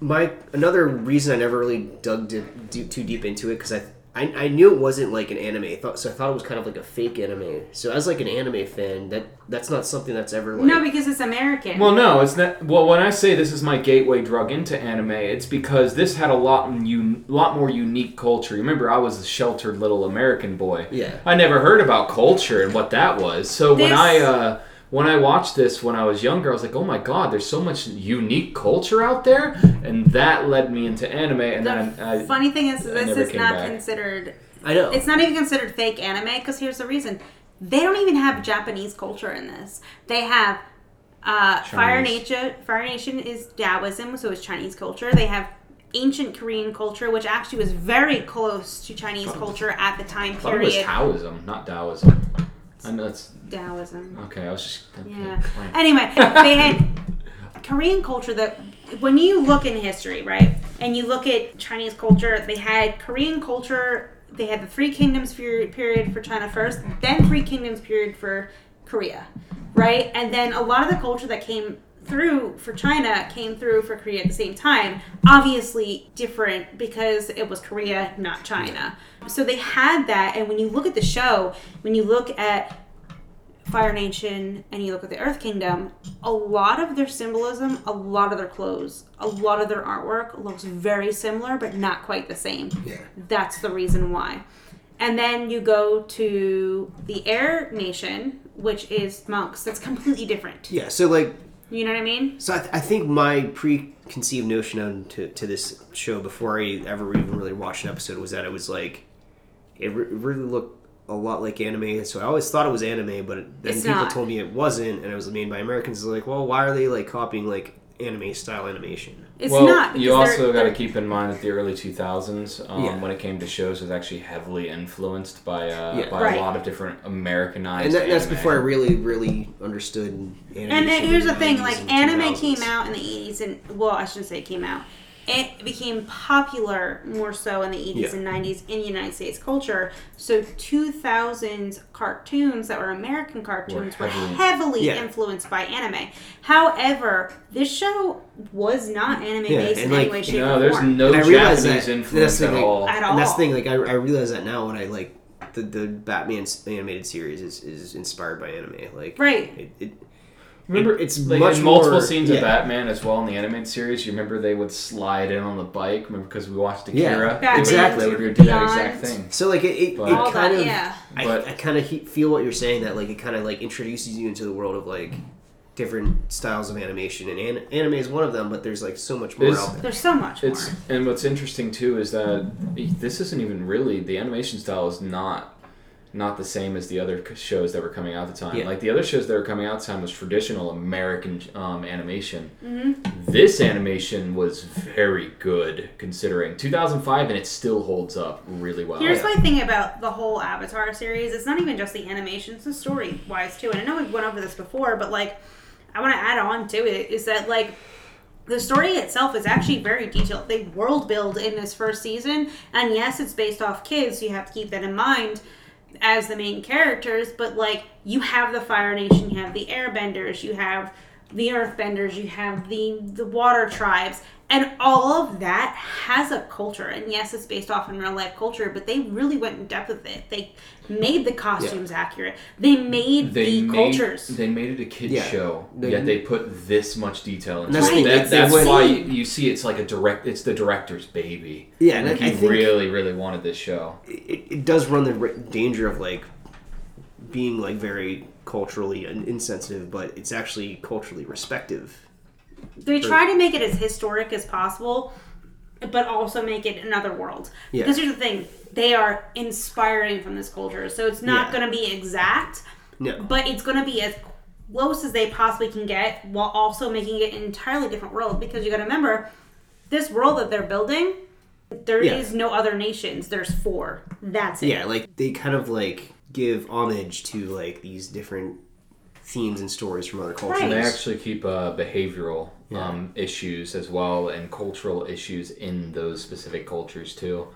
my another reason I never really dug di- do, too deep into it because I, I I knew it wasn't like an anime. I thought so. I thought it was kind of like a fake anime. So as like an anime fan, that that's not something that's ever like. No, because it's American. Well, no, it's not. Well, when I say this is my gateway drug into anime, it's because this had a lot, un, lot more unique culture. Remember, I was a sheltered little American boy. Yeah. I never heard about culture and what that was. So when I uh, when I watched this when I was younger, I was like, oh my god, there's so much unique culture out there, and that led me into anime. And the then I, I funny thing is, I this is not back. considered. I know. It's not even considered fake anime because here's the reason: they don't even have Japanese culture in this. They have uh, Fire Chinese. Nation. Fire Nation is Taoism, so it's Chinese culture. They have ancient Korean culture, which actually was very close to Chinese culture at the time I thought it was. Taoism, not Taoism. I know that's Taoism. okay. I was just okay, Yeah. Anyway, they had Korean culture that when you look in history, right, and you look at Chinese culture, they had Korean culture. They had the Three Kingdoms period, period for China first, then Three Kingdoms period for Korea, right, and then a lot of the culture that came through for China came through for Korea at the same time. Obviously different because it was Korea, not China. So they had that, and when you look at the show, when you look at Fire Nation and you look at the Earth Kingdom, a lot of their symbolism, a lot of their clothes, a lot of their artwork looks very similar, but not quite the same. Yeah. That's the reason why. And then you go to the Air Nation, which is monks. That's completely different. yeah. So like You know what I mean? So I, th- I think my preconceived notion on to, to this show before I ever even really watched an episode was that it was like it re- really looked a lot like anime. So I always thought it was anime, but then It's people not. told me it wasn't, and it was made by Americans. Like, well, why are they like copying like anime style animation? It's well, not. you also got to keep in mind that the early 2000s, um, Yeah. when it came to shows, was actually heavily influenced by uh, Yeah. by Right. a lot of different Americanized. And that, that's before I really, really understood animation. And then here's the thing: like anime 2000s. came out in the '80s, and well, I shouldn't say it came out. It became popular more so in the '80s Yeah. and '90s in United States culture. So 2000s cartoons that were American cartoons were heavily- heavily, Yeah. influenced by anime. However, this show was not anime Yeah, based and, in any way, shape, No, or there's form. no And I realize Japanese that- influence that's the at thing. all. At And that's the thing. Like I, I realize that now when I like the the Batman animated series is, is inspired by anime. Like Right. It, it, Remember, it's like, much in multiple more- scenes yeah. of Batman as well in the animated series. You remember they would slide in on the bike. Remember because we watched Yeah, Akira. They would- exactly. They would do that exact thing. So like it, it, But- it kind that, of yeah. I, But- I kind of he, feel what you're saying that like it kind of like introduces you into the world of like different styles of animation and an, anime is one of them but there's like so much more Is- out there. There's so much more. And what's interesting too is that this isn't even really the animation style is not not the same as the other shows that were coming out at the time. Yeah. Like the other shows that were coming out at the time was traditional American um, animation. Mm-hmm. This animation was very good considering 2005, and it still holds up really well. Here's my thing about the whole Avatar series. It's not even just the animation; it's the story wise too. And I know we've went over this before, but like, I want to add on to it is that like the story itself is actually very detailed. They world build in this first season, and yes, it's based off kids. So you have to keep that in mind as the main characters. But like, you have the Fire Nation, you have the Airbenders, you have the earthbenders, you have the the water tribes, and all of that has a culture. And yes, it's based off in real life culture, but they really went in depth with it. They made the costumes accurate. They made They the made cultures. they made it a kid Yeah. show, They- yet they put this much detail into that's it. the thing, That, it's that's insane. why you, you see it's like a direct. It's the director's baby. Yeah, and like I- I he think- really, really wanted this show. it, it does run the danger of like being like very culturally insensitive, but it's actually culturally respective. They try to make it as historic as possible, but also make it another world. Yeah. Because here's the thing: they are inspiring from this culture, so it's not Yeah. going to be exact, No, but it's going to be as close as they possibly can get, while also making it an entirely different world. Because you got to remember, this world that they're building, there is Yeah. no other nations. There's four. That's it. yeah, like they kind of like give homage to like these different themes and stories from other cultures. Right. They actually keep uh, behavioral um, issues as well and cultural issues in those specific cultures too.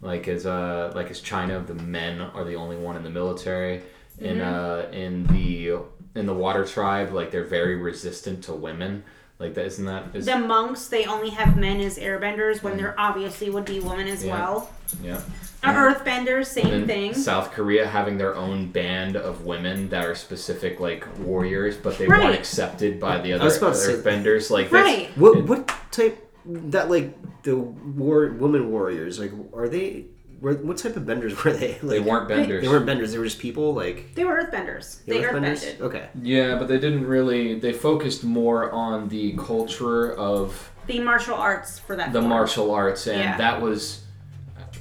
Like as uh, like as China, the men are the only one in the military. In uh, in the in the water tribe, like they're very resistant to women. Like that isn't that is The monks, they only have men as airbenders when there obviously would be women as Yeah. well. yeah. Our earthbenders, same thing. South Korea having their own band of women that are specific like warriors, but they Right. weren't accepted by the other was about to say- earthbenders. Like that's- Right. What it- what type that like the war women warriors like are they? Were, what type of benders were they? Like, They weren't benders. They weren't benders. They were just people. Like They were earthbenders. they They were benders. earthbended. Okay. Yeah, but they didn't really. They focused more on the culture of The martial arts for that. the form. martial arts, and Yeah. that was,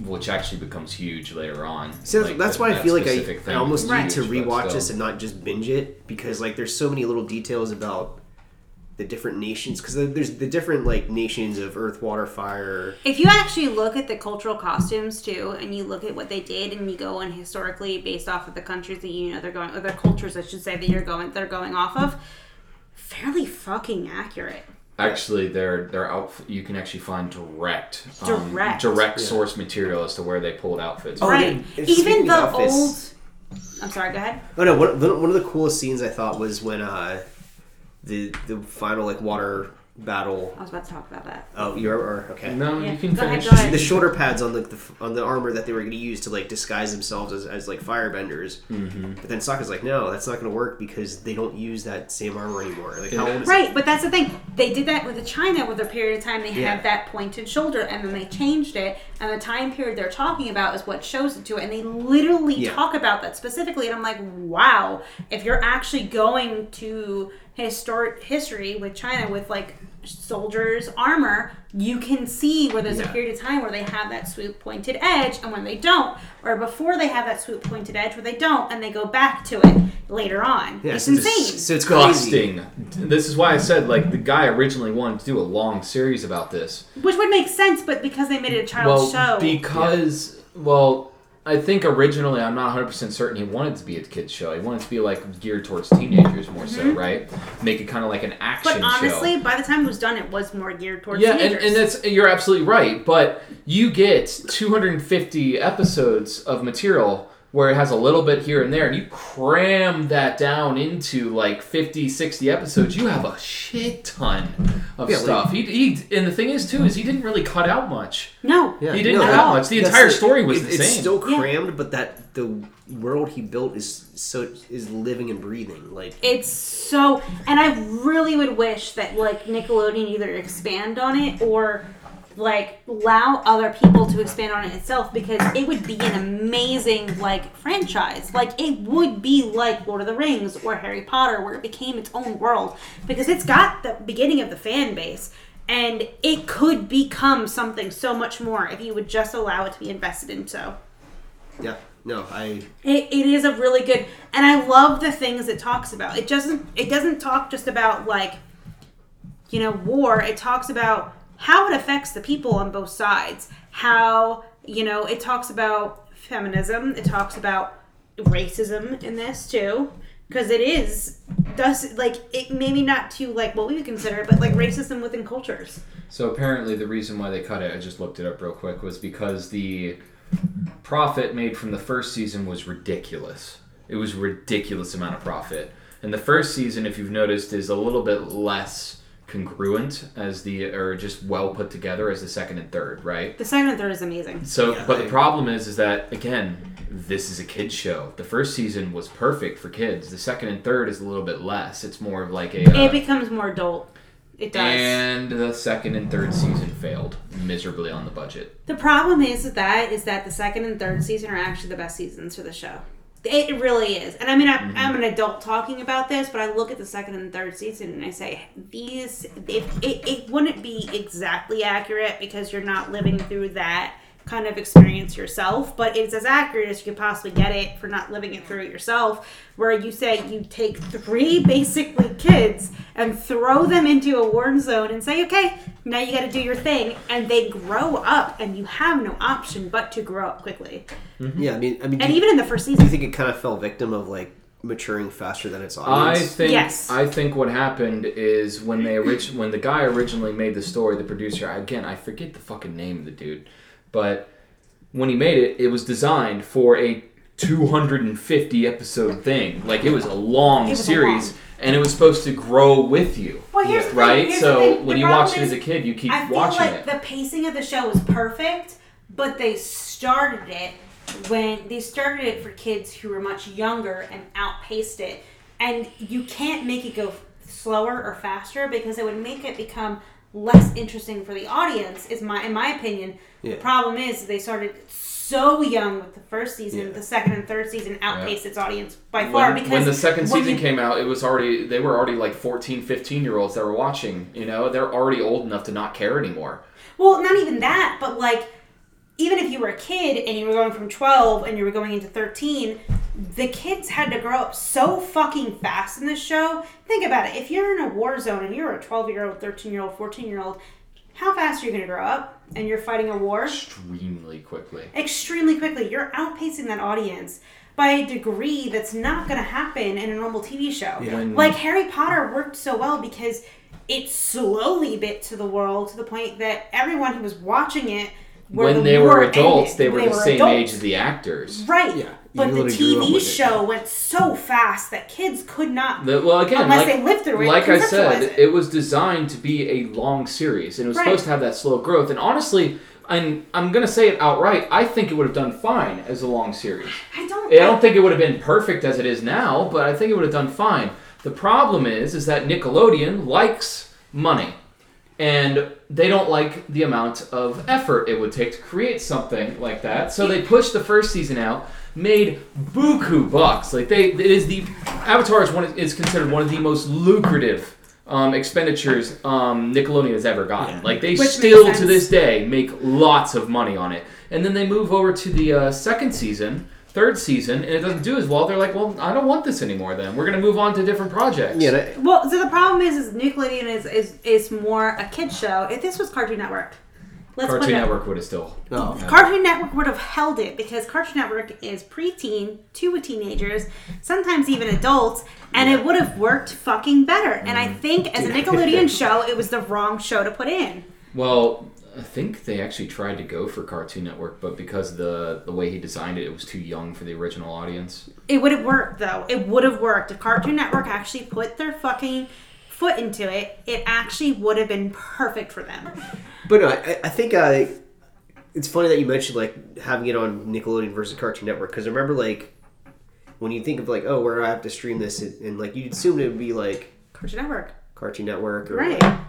which actually becomes huge later on. See, that's, Like, that's that- why I feel like I, specific I almost need Right. to huge, but rewatch this and not just binge it because like there's so many little details about the different nations because there's the different like nations of earth, water, fire. If you actually look at the cultural costumes too, and you look at what they did, and you go on historically based off of the countries that you know they're going, or the cultures, I should say, that you're going, they're going off of, fairly fucking accurate. Actually, their their outfit you can actually find direct, um, Direct. direct Yeah. source material as to where they pulled outfits. Oh, right. yeah, Even the of outfits- old. I'm sorry. Go ahead. Oh no! One, one of the coolest scenes I thought was when uh, the the final like water battle. I was about to talk about that. Oh, you're okay. No, Yeah. you can Go ahead, finish. go ahead. The shoulder pads on the, the on the armor that they were going to use to like disguise themselves as, as like firebenders. Mm-hmm. But then Sokka's like, no, that's not going to work because they don't use that same armor anymore. Like, how old is it? Right, but that's the thing. They did that with the China with a period of time they Yeah. had that pointed shoulder and then they changed it and the time period they're talking about is what shows it to it and they literally Yeah. talk about that specifically and I'm like, wow, if you're actually going to historic history with China with like soldiers armor, you can see where there's a period of time where they have that swoop pointed edge and when they don't, or before they have that swoop pointed edge where they don't and they go back to it later on. Yeah, it's so insane. It's, so it's crazy. Disgusting. This is why I said like the guy originally wanted to do a long series about this. Which would make sense, but because they made it a child's well, show. because well, I think originally I'm not 100 percent certain he wanted to be a kids show. He wanted to be like geared towards teenagers more so, right? Make it kind of like an action Mm-hmm. but honestly, show. by the time it was done, it was more geared towards Yeah, and, and that's you're absolutely right. But you get 250 episodes of material where it has a little bit here and there, and you cram that down into like 50, 60 episodes, you have a shit ton of Yeah, like- stuff. he, he, and the thing is too is he didn't really cut out much. no, Yeah, He didn't no, cut out much. The That's entire story was it- the it's same. still Yeah. crammed, but that the world he built is so is living and breathing. Like it's so. And I really would wish that like Nickelodeon either expand on it or like allow other people to expand on it itself because it would be an amazing like franchise. Like it would be like Lord of the Rings or Harry Potter where it became its own world because it's got the beginning of the fan base and it could become something so much more if you would just allow it to be invested in so. yeah, no, I It, it is a really good, and I love the things it talks about. It doesn't it doesn't talk just about like, you know, war. It talks about how it affects the people on both sides. How you know it talks about feminism. It talks about racism in this too, because it is does like it maybe not to like what we would consider, but like racism within cultures. So apparently, the reason why they cut it, I just looked it up real quick, was because the profit made from the first season was ridiculous. It was ridiculous amount of profit. And the first season, if you've noticed, is a little bit less congruent as the or just well put together as the second and third, right? The second and third is amazing. So, Yeah, but I- the problem is, is that again, this is a kids show. The first season was perfect for kids. The second and third is a little bit less. It's more of like a. uh, It becomes more adult. It does. and the second and third season failed miserably on the budget. The problem is with that is that the second and third season are actually the best seasons for the show. It really is. And I mean, I'm, I'm an adult talking about this, but I look at the second and third season and I say, these, if, it, it wouldn't be exactly accurate because you're not living through that kind of experience yourself, but it's as accurate as you could possibly get it for not living it through it yourself. Where you say you take three basically kids and throw them into a war zone and say, okay, now you got to do your thing, and they grow up, and you have no option but to grow up quickly. Mm-hmm. Yeah, I mean, I mean, do, And you- even in the first do you think it kind of fell victim of like maturing faster than its audience. I think Yes. I think what happened is when they orig- when the guy originally made the story, the producer again I forget the fucking name of the dude, but when he made it, it was designed for a 250 episode thing. Like it was a long was a series, long. and it was supposed to grow with you, well, here's the thing, right? here's so when the you watch it as a kid, you keep I feel watching like it. the pacing of the show was perfect, but they started it when they started it for kids who were much younger and outpaced it. And you can't make it go slower or faster because it would make it become less interesting for the audience. Is my in my opinion. Yeah. The problem is they started so young with the first season. Yeah. The second and third season outpaced its audience by far when, because when the second when season you- came out it was already they were already like 14 15 year olds that were watching you know they're already old enough to not care anymore Well, not even that, but like, even if you were a kid and you were going from 12 and you were going into 13, the kids had to grow up so fucking fast in this show. Think about it. If you're in a war zone and you're a 12 year old, 13 year old, 14 year old, how fast are you going to grow up? And you're fighting a war? extremely quickly Extremely quickly. You're outpacing that audience by a degree that's not going to happen in a normal TV show. When- Like Harry Potter worked so well because it slowly bit to the world to the point that everyone who was watching it where when the they were adults ended, they were the same adults. age as the actors Right. Yeah, But the literally grew up TV with it. show went so fast that kids could not The- well, again, Unless like, they lived through it, like I said, it. it. was designed to be a long series, and it was Right. supposed to have that slow growth. And honestly, I'm I'm gonna say it outright. I think it would have done fine as a long series. I don't I don't think it would have been perfect as it is now, but I think it would have done fine. The problem is, is that Nickelodeon likes money, and they don't like the amount of effort it would take to create something like that. So they pushed the first season out, made buku bucks. Like they, it is the Avatar is one is considered one of the most lucrative. Um, expenditures um, Nickelodeon has ever gotten. Yeah. Like they Which still to this day make lots of money on it. And then they move over to the uh, second season, third season, and it doesn't do as well. They're like, well, I don't want this anymore. Then we're gonna move on to different projects. Yeah, that- Well, so the problem is, is Nickelodeon is, is is more a kid show. If this was Cartoon Network, let's put Cartoon it Network would have still. oh, Cartoon Network would have held it because Cartoon Network is preteen to teenagers, sometimes even adults, and it would have worked fucking better. And I mm. think as a Nickelodeon show, it was the wrong show to put in. Well, I think they actually tried to go for Cartoon Network, but because the the way he designed it, it was too young for the original audience. It would have worked though. It would have worked if Cartoon Network actually put their fucking foot into it. It actually would have been perfect for them. But no, I, I think uh, it's funny that you mentioned like having it on Nickelodeon versus Cartoon Network because I remember like when you think of like oh where I have to stream this and, and like you'd assume it would be like Cartoon Network, Cartoon Network or right? like,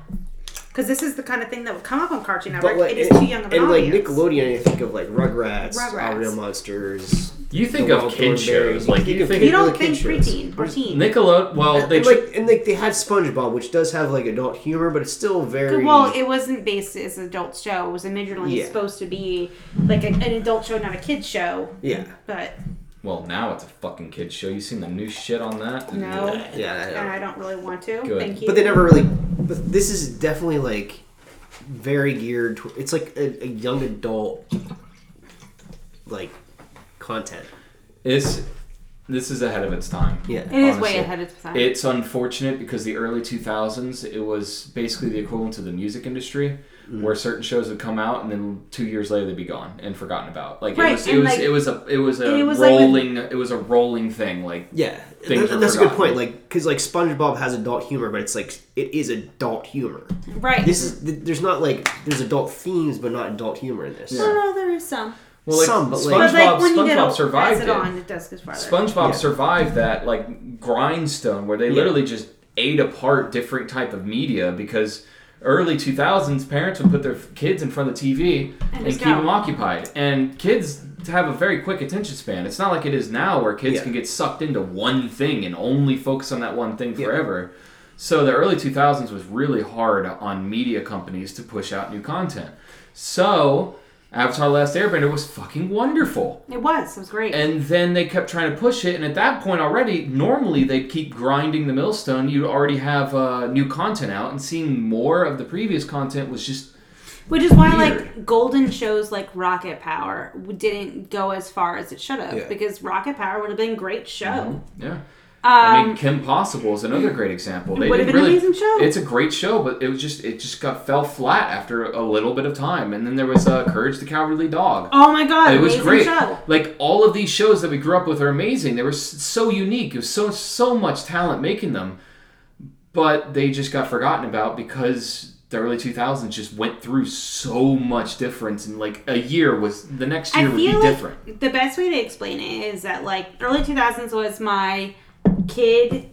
Because this is the kind of thing that would come up on Cartoon Network. like it is and, too young of an and like. Nickelodeon I think of like Rugrats, Rugrats. Real Monsters. You think of Wild kid shows, like you of think You don't really think kid shows. preteen or teen. Nickelodeon. Well, they and, tr- like and like they had SpongeBob, which does have like adult humor, but it's still very Well, it wasn't based as an adult show. It was originally Yeah. supposed to be like a, an adult show, not a kids show. yeah But well now it's a fucking kid show. You seen the new shit on that? no, yeah. I know. and I don't really want to. Good. Thank you. But they never really. But this is definitely like very geared. To, it's like a, a young adult like content. It's this is ahead of its time. Yeah. It is way ahead of its time. It's unfortunate because the early 2000s, it was basically the equivalent to the music industry. Mm. where certain shows would come out and then two years later they'd be gone and forgotten about. Like Right, it was, it was, like- it was a, it was a it was like with- rolling, it was a rolling thing. Like Yeah, Things That- are that's a good point. Like, because like SpongeBob has adult humor, but it's like it is adult humor. Right. This is there's not like there's adult themes, but not adult humor in this. no, no, there is some. well, like Some, but, like- SpongeBob, like when you get survived it. it on, it does farther. SpongeBob Yeah. survived that like grindstone where they Yeah. literally just ate apart different type of media because early 2000s parents would put their kids in front of the TV And and, keep go. them occupied and kids have a very quick attention span it's not like it is now where kids Yeah. can get sucked into one thing and only focus on that one thing Yeah. forever so the early 2000s was really hard on media companies to push out new content so Avatar: Last Airbender was fucking wonderful It was. It was great. and then they kept trying to push it and at that point already normally they'd keep grinding the millstone you'd already have uh, new content out and seeing more of the previous content was just Which is why, Weird. like, golden shows like Rocket Power didn't go as far as it should have Yeah. because Rocket Power would have been a great show. yeah Um, I mean, Kim Possible is another great example. They would have been an really. amazing show. It's a great show, but it was just it just got fell flat after a little bit of time. And then there was uh, Courage the Cowardly Dog. oh my god, it was great. show. Like all of these shows that we grew up with are amazing. They were so unique. It was so so much talent making them, but they just got forgotten about because the early 2000s just went through so much difference and like a year was the next year I would be like different. the best way to explain it is that like early 2000s was my kid,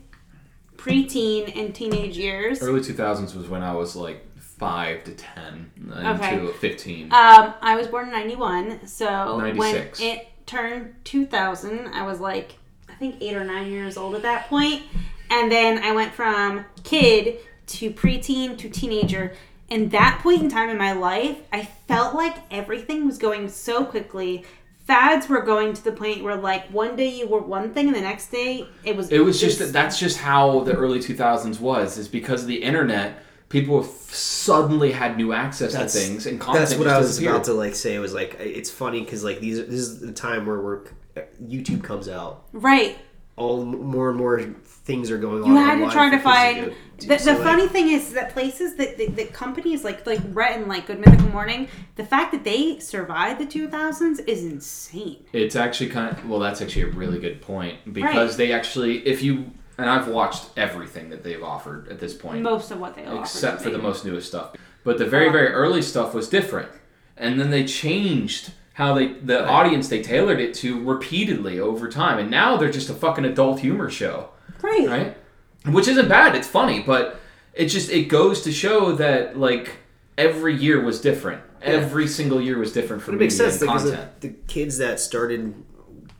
preteen, and teenage years. Early 2000s was when I was like 5 to 10 Okay. into 15. Um, I was born in 91, so 96. when it turned 2000, I was like, I think eight or nine years old at that point. And then I went from kid to preteen to teenager. And that point in time in my life, I felt like everything was going so quickly. Fads were going to the point where, like, one day you were one thing, and the next day it was. It was just that that's just how the early 2000s was. Is because of the internet, people suddenly had new access That's- to things and content. That's what just I was disappeared. about to like say. It was like it's funny because like these this is the time where we're uh, YouTube comes out. Right. All more and more things are going on. You had to try to find. to. The, So, the like, funny thing is that places that the, the companies like like Rhett and like Good Mythical Morning, the fact that they survived the 2000s is insane. It's actually kind of well. That's actually a really good point because Right. they actually, if you and I've watched everything that they've offered at this point, Most of what they offer. except is for the most newest stuff. But the very very early stuff was different, and then they changed how they the audience they tailored it to repeatedly over time, and now they're just a fucking adult humor show. right. right? Which isn't bad. It's funny, but it just it goes to show that like every year was different. Every single year was different for But it makes media sense and because the, content. the kids that started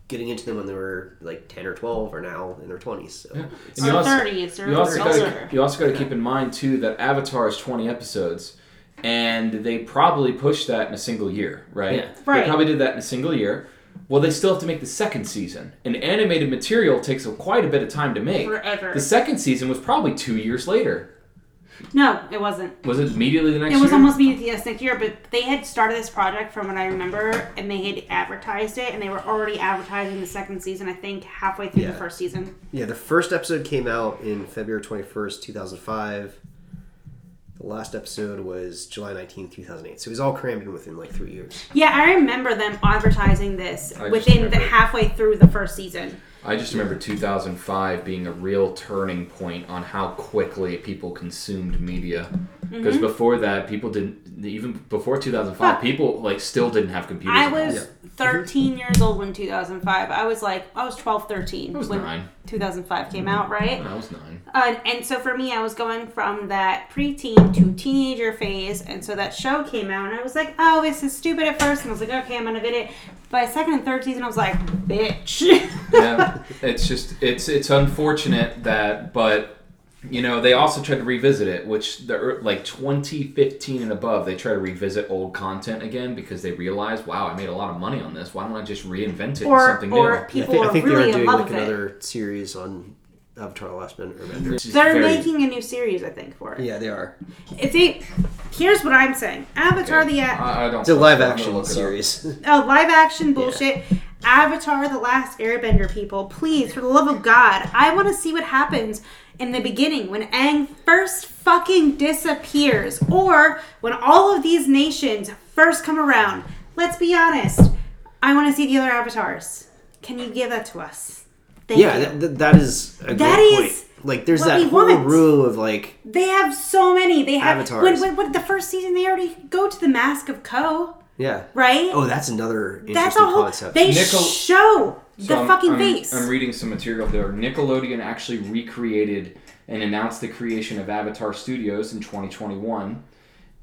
getting into them when they were like ten or twelve are now in their twenties. So Yeah. it's- And you also, 30s or you also older. got you also got to keep in mind too that Avatar is twenty episodes, and they probably pushed that in a single year, right? Yeah. Right. They probably did that in a single year. Well, they still have to make the second season, and animated material takes a, quite a bit of time to make. Forever. The second season was probably two years later. No, it wasn't. Was it immediately the next year? It was year? almost be yes next year, but they had started this project from what I remember, and they had advertised it, and they were already advertising the second season. I think halfway through Yeah. the first season. yeah, the first episode came out in February twenty first, two thousand five. The last episode was July nineteenth, two thousand eight. So it was all crammed in within like three years. Yeah, I remember them advertising this I just within the remember- halfway through the first season. I just remember 2005 being a real turning point on how quickly people consumed media. Because Mm-hmm. before that, people didn't. Even before 2005, Fuck. people like still didn't have computers. I at home. was 13 years old when 2005. I was like, I was 12, 13 I was when nine. 2005 came out, right? I was nine. Uh, and so for me, I was going from that preteen to teenager phase, and so that show came out, and I was like, "Oh, this is stupid" at first, and I was like, "Okay, I'm gonna get it." By second and third season, I was like, "Bitch." yeah, it's just it's it's unfortunate that, but you know they also tried to revisit it, which the ear- like 2015 and above, they try to revisit old content again because they realize, wow, I made a lot of money on this. Why don't I just reinvent it in or something or new? I people think, I think really they are doing love like with it. another series on Avatar: Last Airbender. Which is They're very- making a new series, I think, for it. Yeah, they are. It's a. Here's what I'm saying: Avatar the I, I don't. It's a live action look it up. series. oh, live action bullshit. Avatar The Last Airbender, people. Please, for the love of God, I want to see what happens in the beginning when Aang first fucking disappears or when all of these nations first come around. Let's be honest. I want to see the other avatars. Can you give that to us? Thank yeah, you. that, that, is a That great is point. Like, there's what that whole want. room of like, They have so many. They have Avatars. When, when, when the first season, they already go to the Mask of Koh, yeah. right? Oh, that's another interesting That's a whole. concept. They Nickel- show the So I'm- fucking I'm, face. I'm reading some material there. Nickelodeon actually recreated and announced the creation of Avatar Studios in 2021.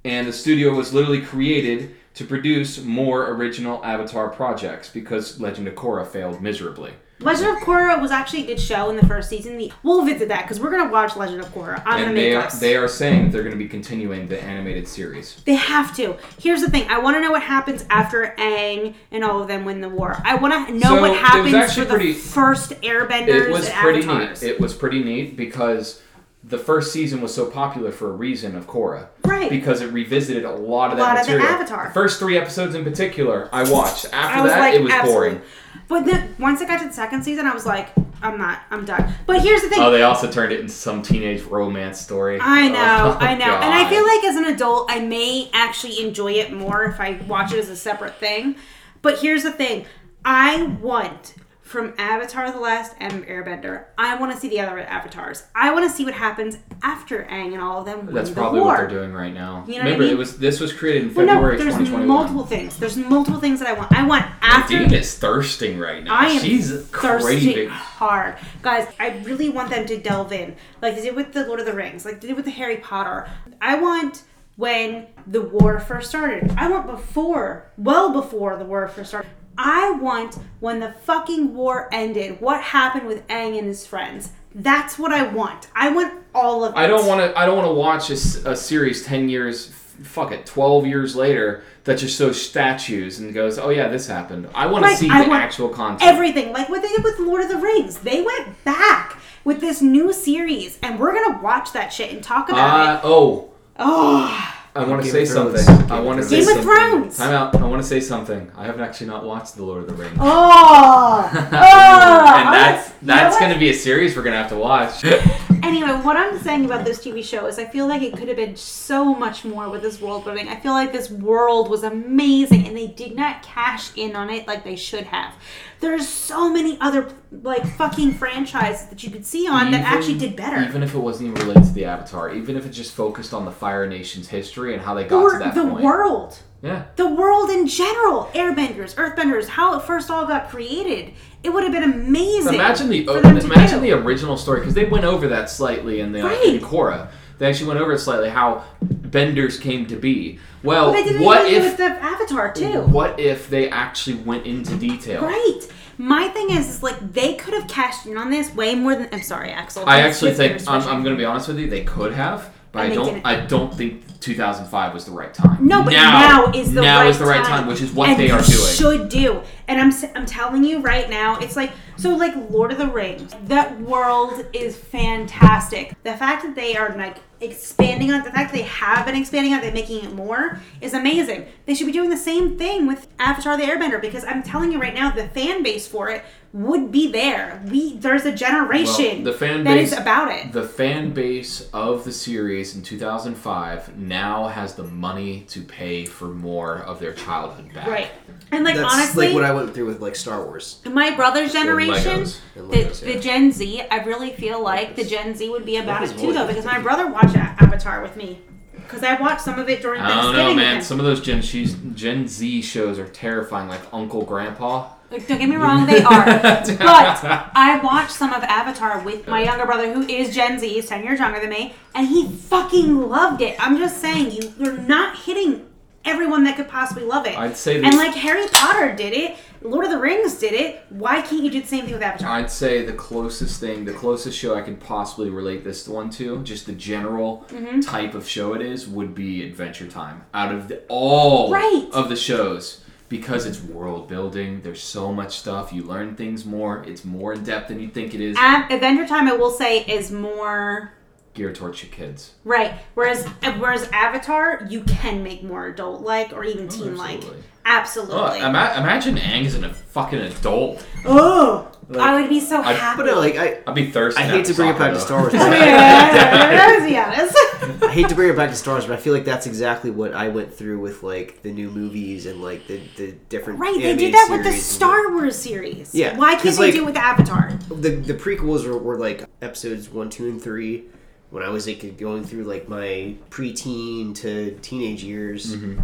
And the studio was literally created to produce more original Avatar projects because Legend of Korra failed miserably. Legend of Korra was actually a good show in the first season. The, we'll visit that because we're gonna watch Legend of Korra. I'm gonna and make they are, us. they are saying that they're going to be continuing the animated series. They have to. Here's the thing. I want to know what happens after Aang and all of them win the war. I want to know So, what happens for the pretty- first Airbenders It was pretty Avatars. neat. It was pretty neat because the first season was so popular for a reason of Korra. Right. Because it revisited a lot of A lot that of the. Avatar. The first three episodes in particular, I watched. After I that, like, it was absolutely. boring. But then once I got to the second season, I was like, I'm not. I'm done. But here's the thing. Oh, they also turned it into some teenage romance story. I oh, know, Oh, I know. And I feel like as an adult, I may actually enjoy it more if I watch it as a separate thing. But here's the thing I want from Avatar The Last Airbender, I want to see the other avatars. I want to see what happens after Aang and all of them That's the probably war. what they're doing right now. You know what I Remember, mean? it was this was created in February Well, no, there's 2021. multiple things. There's multiple things that I want. I want after. Nadine is thirsting right now. I am She's thirsty craving. hard, guys. I really want them to delve in, like they did with the Lord of the Rings, like they did with the Harry Potter. I want when the war first started. I want before, well before the war first started. I want when the fucking war ended. What happened with Aang and his friends? That's what I want. I want all of it. I don't want to. I don't want to watch a series ten years. Fuck it, twelve years later that just shows statues and goes, "Oh yeah, this happened." I want to see I the actual content. everything like what they did with Lord of the Rings. They went back with this new series, and we're gonna watch that shit and talk about uh, it. oh, Oh, I want to say something. Game I of want to Thrones. say Game of something. Thrones. Time out. I want to say something. I haven't actually not watched The Lord of the Rings. oh, oh. and that's You know that's going to be a series we're going to have to watch. Anyway, what I'm saying about this TV show is I feel like it could have been so much more with this world building. I feel like this world was amazing and they did not cash in on it like they should have. There's so many other like fucking franchises that you could see on that actually did better. Even if it wasn't even related to the Avatar, even if it just focused on the Fire Nation's history and how they got or to that the point. world. Yeah. the world in general, airbenders, earthbenders, how it first all got created. It would have been amazing. Imagine the for them to imagine the original story because they went over that slightly in the uh, Right. in Korra. They actually went over it slightly how benders came to be. Well, But did it what if the Avatar too. what if they actually went into detail? Right. My thing is, is like they could have cashed in on this way more than. I'm sorry, Axel. I actually think I'm. I'm going to be honest with you. They could have, but And I don't. didn't. I don't think 2005 was the right time. No, but now, is the now right is the right time, time, which is what and they are doing. Should do, and I'm s- I'm telling you right now, it's like so like Lord of the Rings. That world is fantastic. The fact that they are like expanding on the fact that they have been expanding on, it, they're making it more is amazing. They should be doing the same thing with Avatar: The Airbender because I'm telling you right now, the fan base for it would be there. We there's a generation Well, the fan that base is about it. The fan base of the series in 2005 now has the money to pay for more of their childhood back. Right. And like That's honestly, like what I went through with like Star Wars. my brother's generation, Legos. And the, Legos, the. Gen Z, I really feel like the Gen Z would be about Legos it too, though, because my brother watched Avatar with me. Because I watched some of it during I don't Thanksgiving. know, with man. Some of those Gen, Z's, Gen Z shows are terrifying, like Uncle Grandpa. Like, don't get me wrong, they are. but I watched some of Avatar with my younger brother, who is Gen Z, he's 10 years younger than me, and he fucking loved it. I'm just saying, you, you're not hitting everyone that could possibly love it. I'd say and like Harry Potter did it, Lord of the Rings did it, why can't you do the same thing with Avatar? I'd say the closest thing, the closest show I could possibly relate this one to, just the general Mm-hmm. type of show it is, would be Adventure Time. Out of the, all Right. of the shows, because it's world building, there's so much stuff. You learn things more. It's more in depth than you think it is. Ad- Adventure Time, I will say, is more geared towards your kids. Right. Whereas whereas Avatar, you can make more adult like or even oh, teen like. absolutely. Absolutely. Oh, ima- imagine Aang is a fucking adult. oh, Like, I would be so I- happy. But no, like I, I'd be thirsty. I hate to bring it back to Star Wars. yeah, let's be. I hate to bring it back to Star Wars, but I feel like that's exactly what I went through with like the new movies and like the, the different. Right, they did that with the Star Wars series. Yeah, Why can't they like- do it with Avatar? the the prequels were, were like episodes one, two, and three. When I was like going through like my preteen to teenage years, Mm-hmm.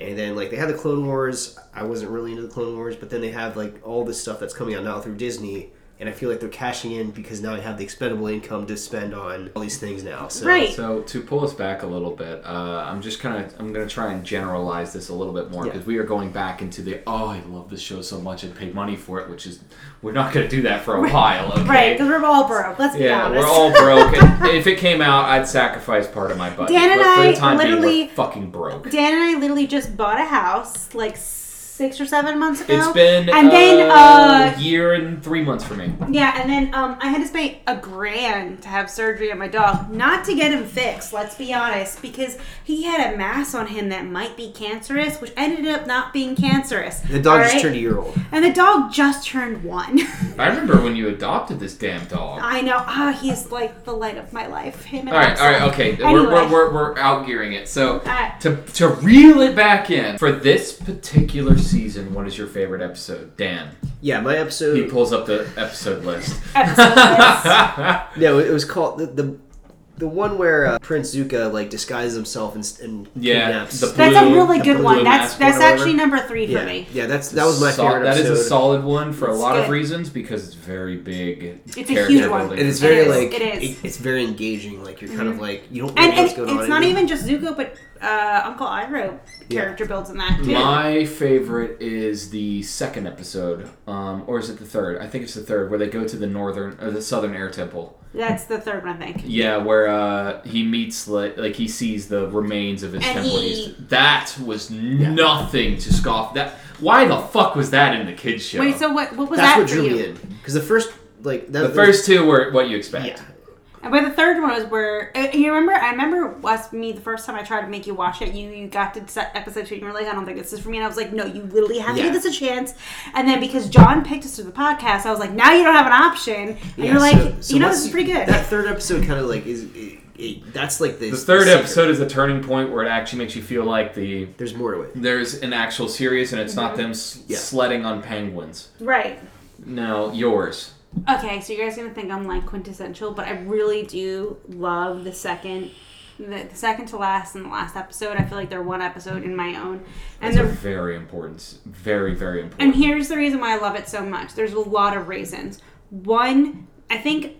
And then like they had the Clone Wars. I wasn't really into the Clone Wars, but then they have like all this stuff that's coming out now through Disney, and I feel like they're cashing in because now I have the expendable income to spend on all these things now. So Right. So to pull us back a little bit, uh, I'm just kind of I'm gonna try and generalize this a little bit more Yeah. because we are going back into the oh I love this show so much and paid money for it, which is we're not gonna do that for a while. Okay? Right, because we're all broke. Let's be Yeah, we're all broke. and if it came out, I'd sacrifice part of my budget. Dan and but for I the time being, literally- we're fucking broke. Dan and I literally just bought a house like six or seven months ago. It's been and then uh, uh, a year and three months for me. yeah, and then um, I had to spend a grand to have surgery on my dog, not to get him fixed. Let's be honest, because he had a mass on him that might be cancerous, which ended up not being cancerous. the dog just Alright? turned a year old. and the dog just turned one. I remember when you adopted this damn dog. I know. Ah, he's like the light of my life. Him and All right, Elsa. all right, okay. We're, Anyway. we're, we're, we're outgearing it. So Alright. to to reel it back in for this particular season, what is your favorite episode, Dan? Yeah, my episode. He pulls up the episode list. Episode list. No, it was called the the, the one where uh, Prince Zuko like disguises himself and, and Yeah, kidnaps. the That's a really good one. That's that's actually number three for yeah, me. yeah, that's that was my Sol- favorite That is episode. a solid one for a It's lot of reasons because it's very big. It's a character huge one. and it's very is, like it is. Mm-hmm. it's very engaging. Like you're kind of like you don't know And, and what's going on. it's not in it. even just Zuko, but uh, Uncle Iroh character builds in that too. My favorite is the second episode, um, or is it the third? I think it's the third, where they go to the northern or the southern air temple. That's the third one, I think. Yeah, where uh, he meets like like he sees the remains of his And temple. he- That was nothing to scoff. That why the fuck was that in the kids show? Wait, so what? What was That's that what for drew you? me in because the first like that, the first two were what you expect. yeah And but the third one was where uh, you remember. I remember was me the first time I tried to make you watch it. You you got to set episode two and you were like, I don't think this is for me. And I was like, No, you literally have to Yeah. give this a chance. And then because John picked us to the podcast, I was like, Now you don't have an option. And Yeah, you're like, so- so You know, this is pretty good. That third episode kind of like is it, it, that's like the The third secret. episode is the turning point where it actually makes you feel like the There's more to it. there's an actual series and it's not them s- Yeah. sledding on penguins. right. No, yours. Okay, so you guys are gonna think I'm like quintessential, but I really do love the second, the, the second to last and the last episode. I feel like they're one episode in my own, and That's a the very important, very very important. and here's the reason why I love it so much. There's a lot of reasons. One, I think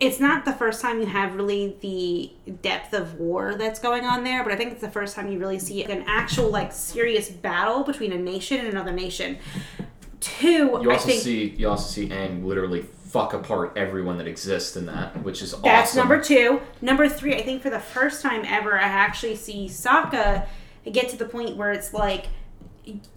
it's not the first time you have really the depth of war that's going on there, but I think it's the first time you really see an actual like serious battle between a nation and another nation. Two, you also think see you also see Aang literally fuck apart everyone that exists in that, which is awesome. That's awesome. number two. Number three, I think for the first time ever, I actually see Sokka get to the point where it's like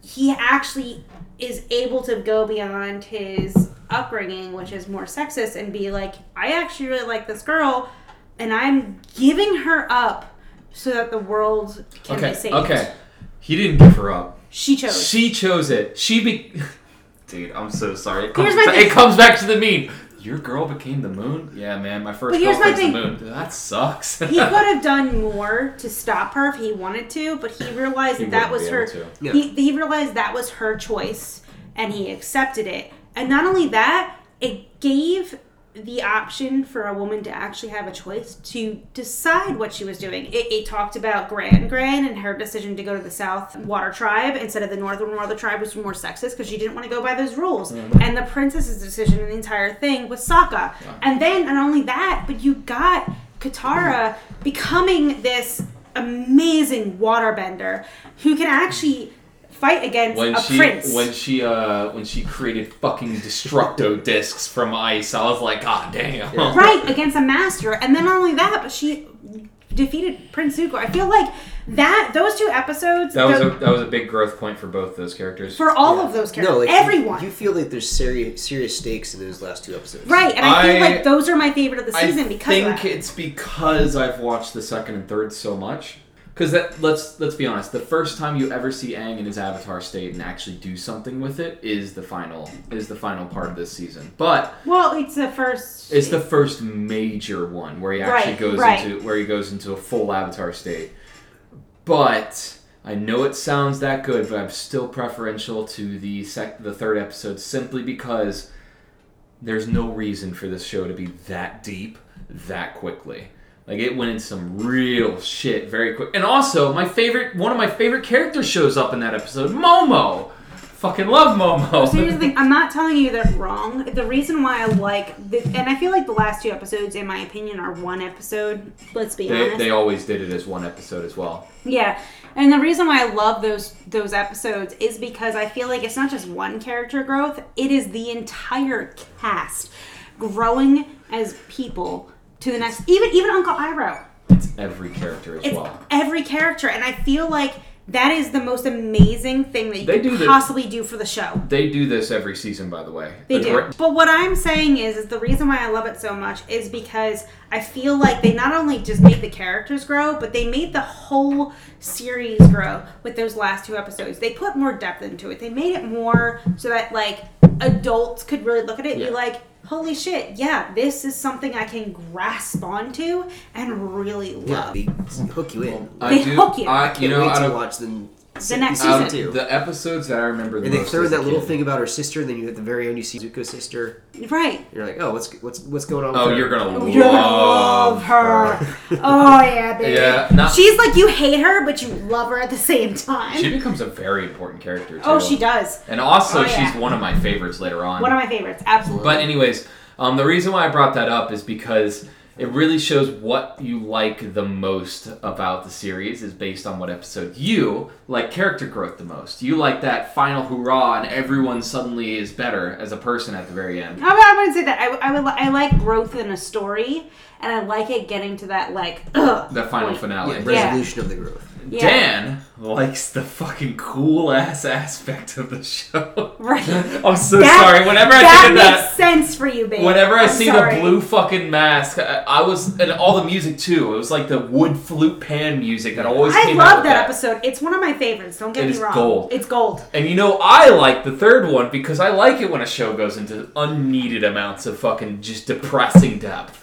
he actually is able to go beyond his upbringing, which is more sexist, and be like, I actually really like this girl, and I'm giving her up so that the world can Okay, be saved. okay. He didn't give her up. She chose. She chose it. She be. Dude, I'm so sorry. It Here's comes, my ba- thing. it comes back to the meme. Your girl became the moon. Yeah, man. My first But here's my girlfriend's the moon. Dude, that sucks. he could have done more to stop her if he wanted to, but he realized He that that wouldn't was be her. able to. Yeah. He, he realized that was her choice, and he accepted it. And not only that, it gave the option for a woman to actually have a choice to decide what she was doing. It, it talked about Gran Gran and her decision to go to the South Water Tribe instead of the Northern Water Tribe, which was more sexist because she didn't want to go by those rules. And the princess's decision in the entire thing was Sokka. And then not only that, but you got Katara becoming this amazing waterbender who can actually fight against when a she prince. when she uh when she created fucking destructo discs from ice, I was like, God damn. right against a master and then not only that but she defeated Prince Zuko. I feel like that those two episodes That was the- a that was a big growth point for both those characters. for all Yeah. of those characters, No, like everyone. You, you feel like there's serious serious stakes in those last two episodes. right, and I, feel like those are my favorite of the season I because think of that. it's because I've watched the second and third so much. Because that let's let's be honest, the first time you ever see Aang in his avatar state and actually do something with it is the final is the final part of this season. But well, it's the first. it's the first major one where he actually Right, goes right. into where he goes into a full avatar state. But I know it sounds that good, but I'm still preferential to the sec- the third episode simply because there's no reason for this show to be that deep that quickly. Like it went into some real shit very quick. And also, my favorite one of my favorite characters shows up in that episode, Momo. Fucking love Momo. So here's the thing. I'm not telling you they're wrong. The reason why I like, the, and I feel like the last two episodes, in my opinion, are one episode. Let's be They, honest. they always did it as one episode as well. Yeah, and the reason why I love those those episodes is because I feel like it's not just one character growth; it is the entire cast growing as people to the next. Even even Uncle Iroh, It's every character as it's well. every character, and I feel like that is the most amazing thing that you They could the- possibly do for the show. They do this every season, by the way. They The do. gr- But what I'm saying is, is the reason why I love it so much is because I feel like they not only just made the characters grow, but they made the whole series grow with those last two episodes. They put more depth into it. They made it more so that like adults could really look at it and Yeah. be like, "Holy shit! Yeah, this is something I can grasp onto and really Yeah, love." they hook you in. I They do. hook you. I, Can't you know, wait out to watch them. The next out season. of the episodes that I remember the And they throw as in a that little kid- thing about her sister, and then you at the very end you see Zuko's sister. Right. You're like, oh, what's what's what's going on? Oh, her? you're gonna love, You're love her. oh yeah, baby. Yeah, not- She's like you hate her, but you love her at the same time. She becomes a very important character. Too. oh, she does. And also, Oh, yeah. she's one of my favorites later on. One of my favorites, absolutely. But anyways, um, the reason why I brought that up is because it really shows what you like the most about the series is based on what episode you like character growth the most. You like that final hurrah and everyone suddenly is better as a person at the very end. I, would- I wouldn't say that. I, I would. I like growth in a story, and I like it getting to that like ugh. The final point. finale. Yeah, resolution of the growth. Yeah. Dan likes the fucking cool ass aspect of the show. Right. I'm so That- sorry. Whenever I that think of makes sense for you, babe. Whenever I I'm see sorry. the blue fucking mask, I, I was and all the music too. It was like the wood flute pan music that always I came out love with that, episode. It's one of my favorites. Don't get It me is wrong. gold. It's gold. And you know, I like the third one because I like it when a show goes into unneeded amounts of fucking just depressing depth.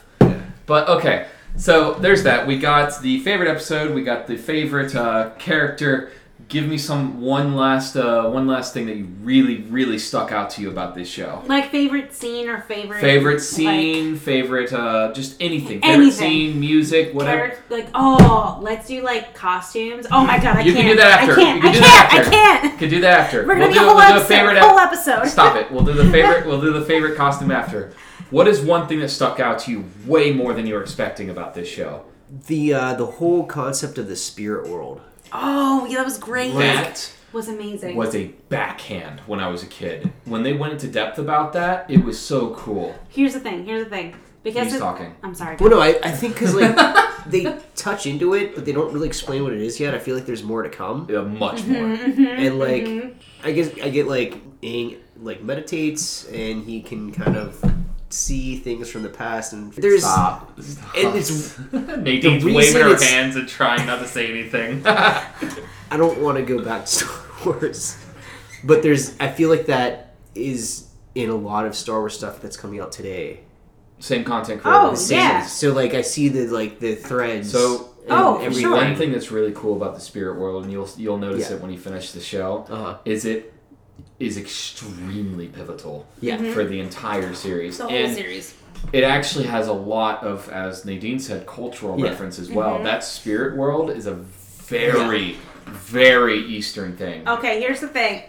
But okay, so there's that. We got the favorite episode. We got the favorite uh, character. Give me some one last uh, one last thing that you really really stuck out to you about this show. Like favorite scene or favorite Favorite like, scene, favorite uh, just anything. Favorite Anything. scene, music, whatever. character- like oh, let's do like costumes. Oh my god, I You can't. You can do that after. I can't. You can I do can't. that I after. can't. Could do that after. We're gonna we'll do, a whole we'll do a favorite whole episode. Stop it. We'll do the favorite. We'll do the favorite costume after. What is one thing that stuck out to you way more than you were expecting about this show? The uh, the whole concept of the spirit world. Oh yeah, that was great. That was amazing. was a backhand when I was a kid. When they went into depth about that, it was so cool. Here's the thing. Here's the thing. Because He's it- talking. I'm sorry. Well, no, I, I think because like they touch into it, but they don't really explain what it is yet. I feel like there's more to come, Yeah, much Mm-hmm. more. and like I guess I get like Aang like meditates and he can kind of see things from the past, and there's Stop. Stop. And it's- Nadine's the waving her it's- hands and trying not to say anything. I don't want to go back to Star Wars, but there's I feel like that is in a lot of Star Wars stuff that's coming out today. Same content creator. Oh, creator. yeah. So like I see the like the threads. So- and Oh, for everything. sure. One thing that's really cool about the spirit world, and you'll you'll notice Yeah. it when you finish the show, Uh-huh. is it is extremely pivotal Yeah. for the entire series, the whole and series. it actually has a lot of, as Nadine said, cultural Yeah. reference as well. Mhm. That spirit world is a very, very Eastern thing. Okay, here's the thing.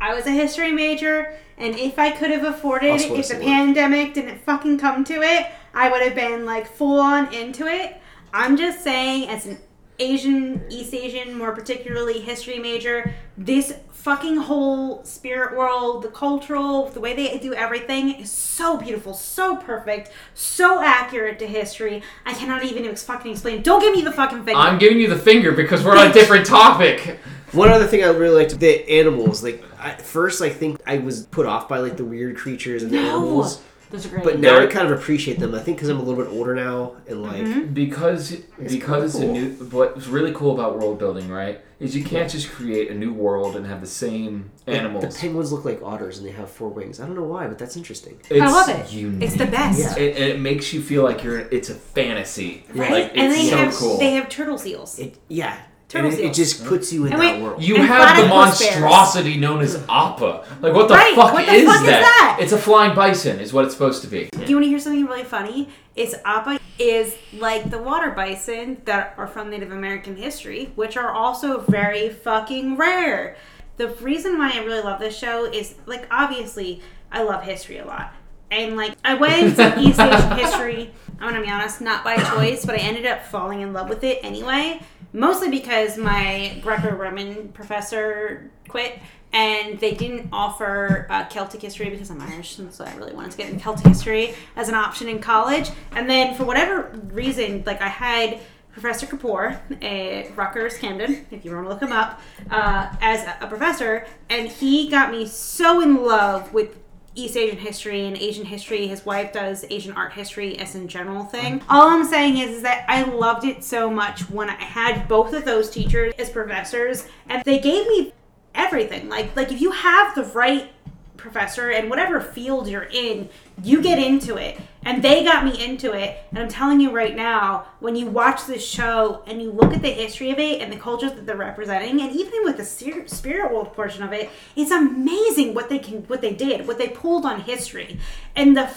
I was a history major, and if I could have afforded, Also want if the say pandemic didn't fucking come to it, I would have been like full on into it. I'm just saying, as an Asian, East Asian, more particularly history major, this fucking whole spirit world, the cultural, the way they do everything is so beautiful, so perfect, so accurate to history. I cannot even ex- fucking explain. Don't give me the fucking finger. I'm giving you the finger because we're on a different topic. One other thing I really liked the animals. Like at first, I think I was put off by like the weird creatures and the no, animals, those are great. but now I kind of appreciate them. I think because I'm a little bit older now and like Mm-hmm. because because it's a cool. new what's really cool about world building right is you can't just create a new world and have the same like, animals the penguins look like otters and they have four wings. I don't know why, but that's interesting. it's I love it. unique. It's the best. Yeah. it, it makes you feel like you're it's a fantasy Right? like it's and they so have cool they have turtle seals. It yeah, Turtle and it, it just puts you in And that wait, world. you and have the platypus bears. monstrosity known as appa like what the Right, fuck, what the is, fuck is that? that? it's a flying bison is what it's supposed to be Do you want to hear something really funny? Is Appa is like the water bison that are from Native American history, which are also very fucking rare. The reason why I really love this show is like obviously I love history a lot. And like I went into East Asian history, I'm gonna be honest, not by choice, but I ended up falling in love with it anyway. Mostly because my Greco-Roman professor quit and they didn't offer uh, Celtic history because I'm Irish, and so I really wanted to get in Celtic history as an option in college. And then for whatever reason, like I had Professor Kapoor at Rutgers Camden, if you want to look him up, uh, as a- a professor, and he got me so in love with East Asian history and Asian history. His wife does Asian art history as in general thing. Mm-hmm. All I'm saying is, is that I loved it so much when I had both of those teachers as professors, and they gave me everything. Like like if you have the right professor and whatever field you're in, you get into it. And they got me into it. And I'm telling you right now, when you watch this show and you look at the history of it and the cultures that they're representing, and even with the spirit world portion of it, it's amazing what they can, what they did, what they pulled on history, and the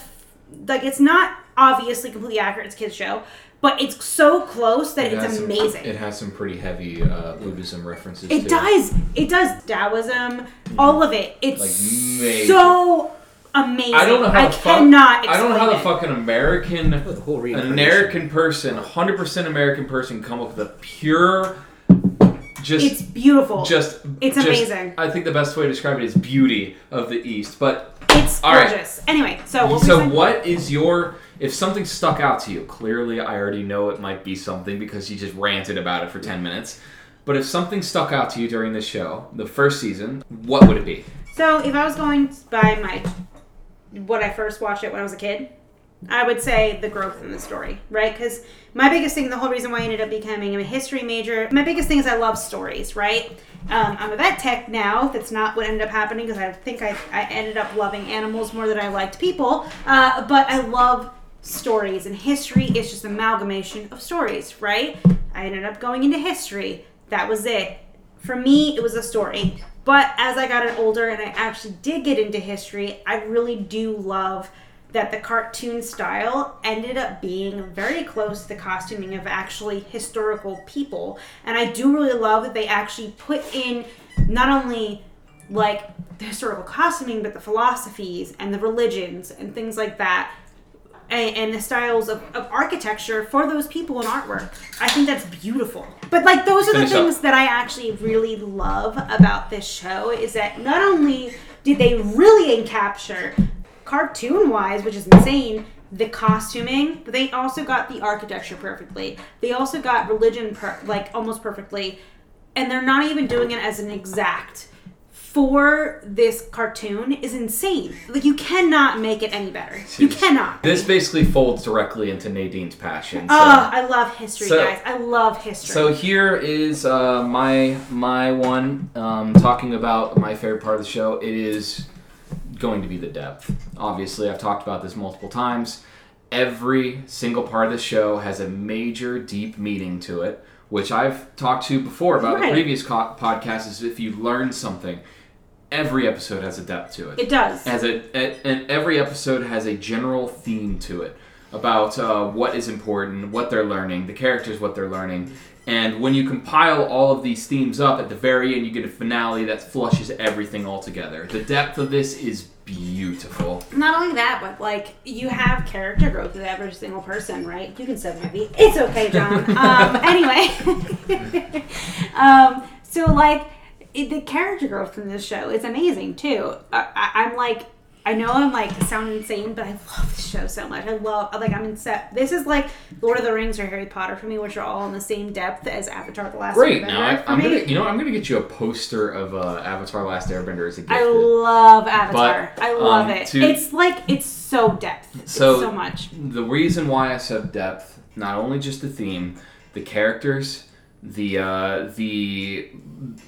like. It's not obviously completely accurate. It's a kids show. But it's so close that It it's some- amazing. it has some pretty heavy uh, Buddhism references It too. does. It does. Taoism, all of it. It's Like, so amazing. I don't know how I the fuck. cannot. I don't know how the explain fucking American, an. American person, hundred percent American person, come up with a pure, just, It's beautiful. just, It's just- amazing. I think the best way to describe it is beauty of the East. But it's all right. gorgeous. Anyway, so what so we what is your? If something stuck out to you, clearly I already know it might be something because you just ranted about it for ten minutes. But if something stuck out to you during the show, the first season, what would it be? So if I was going by my what I first watched it when I was a kid, I would say the growth in the story, right? Because my biggest thing, the whole reason why I ended up becoming a history major, my biggest thing is I love stories, right? Um, I'm a vet tech now. That's not what ended up happening because I think I, I ended up loving animals more than I liked people. Uh, but I love stories, and history is just amalgamation of stories, right? I ended up going into history. That was it. For me, it was a story. But as I got older and I actually did get into history, I really do love that the cartoon style ended up being very close to the costuming of actually historical people. And I do really love that they actually put in not only like the historical costuming, but the philosophies and the religions and things like that. And, and the styles of, of architecture for those people in artwork. I think that's beautiful. But like those are the Finish up. things that I actually really love about this show is that not only did they really capture cartoon wise, which is insane, the costuming, but they also got the architecture perfectly. They also got religion per- like almost perfectly, and they're not even doing it as an exact. For this cartoon is insane. Like you cannot make it any better. You cannot. This basically folds directly into Nadine's passion. so- Oh, I love history, So- guys. I love history. So here is uh, my my one um, talking about my favorite part of the show. It is going to be the depth. Obviously, I've talked about this multiple times. Every single part of the show has a major, deep meaning to it, which I've talked to before about the previous co- podcast. Is if you learn something, every episode has a depth to it it does. as a, a- and every episode has a general theme to it about uh, what is important, what they're learning, the characters, what they're learning, and when you compile all of these themes up at the very end, you get a finale that flushes everything all together. The depth of this is beautiful. Not only that, but like you have character growth with every single person, right? You can sub beat. It's okay, John. um, anyway, um, so like it, the character growth in this show is amazing too. I, I, I'm like. I know I'm like sound insane, but I love this show so much. I love like I'm in set. This is like Lord of the Rings or Harry Potter for me, which are all in the same depth as Avatar: The Last Great. Airbender Now I, I'm me. gonna, you know, I'm gonna get you a poster of uh, Avatar: Last Airbender as a gift. I love Avatar. But, I love um, it. to- it's like it's so depth. So- it's so much. the reason why I said depth, not only just the theme, the characters, the uh, the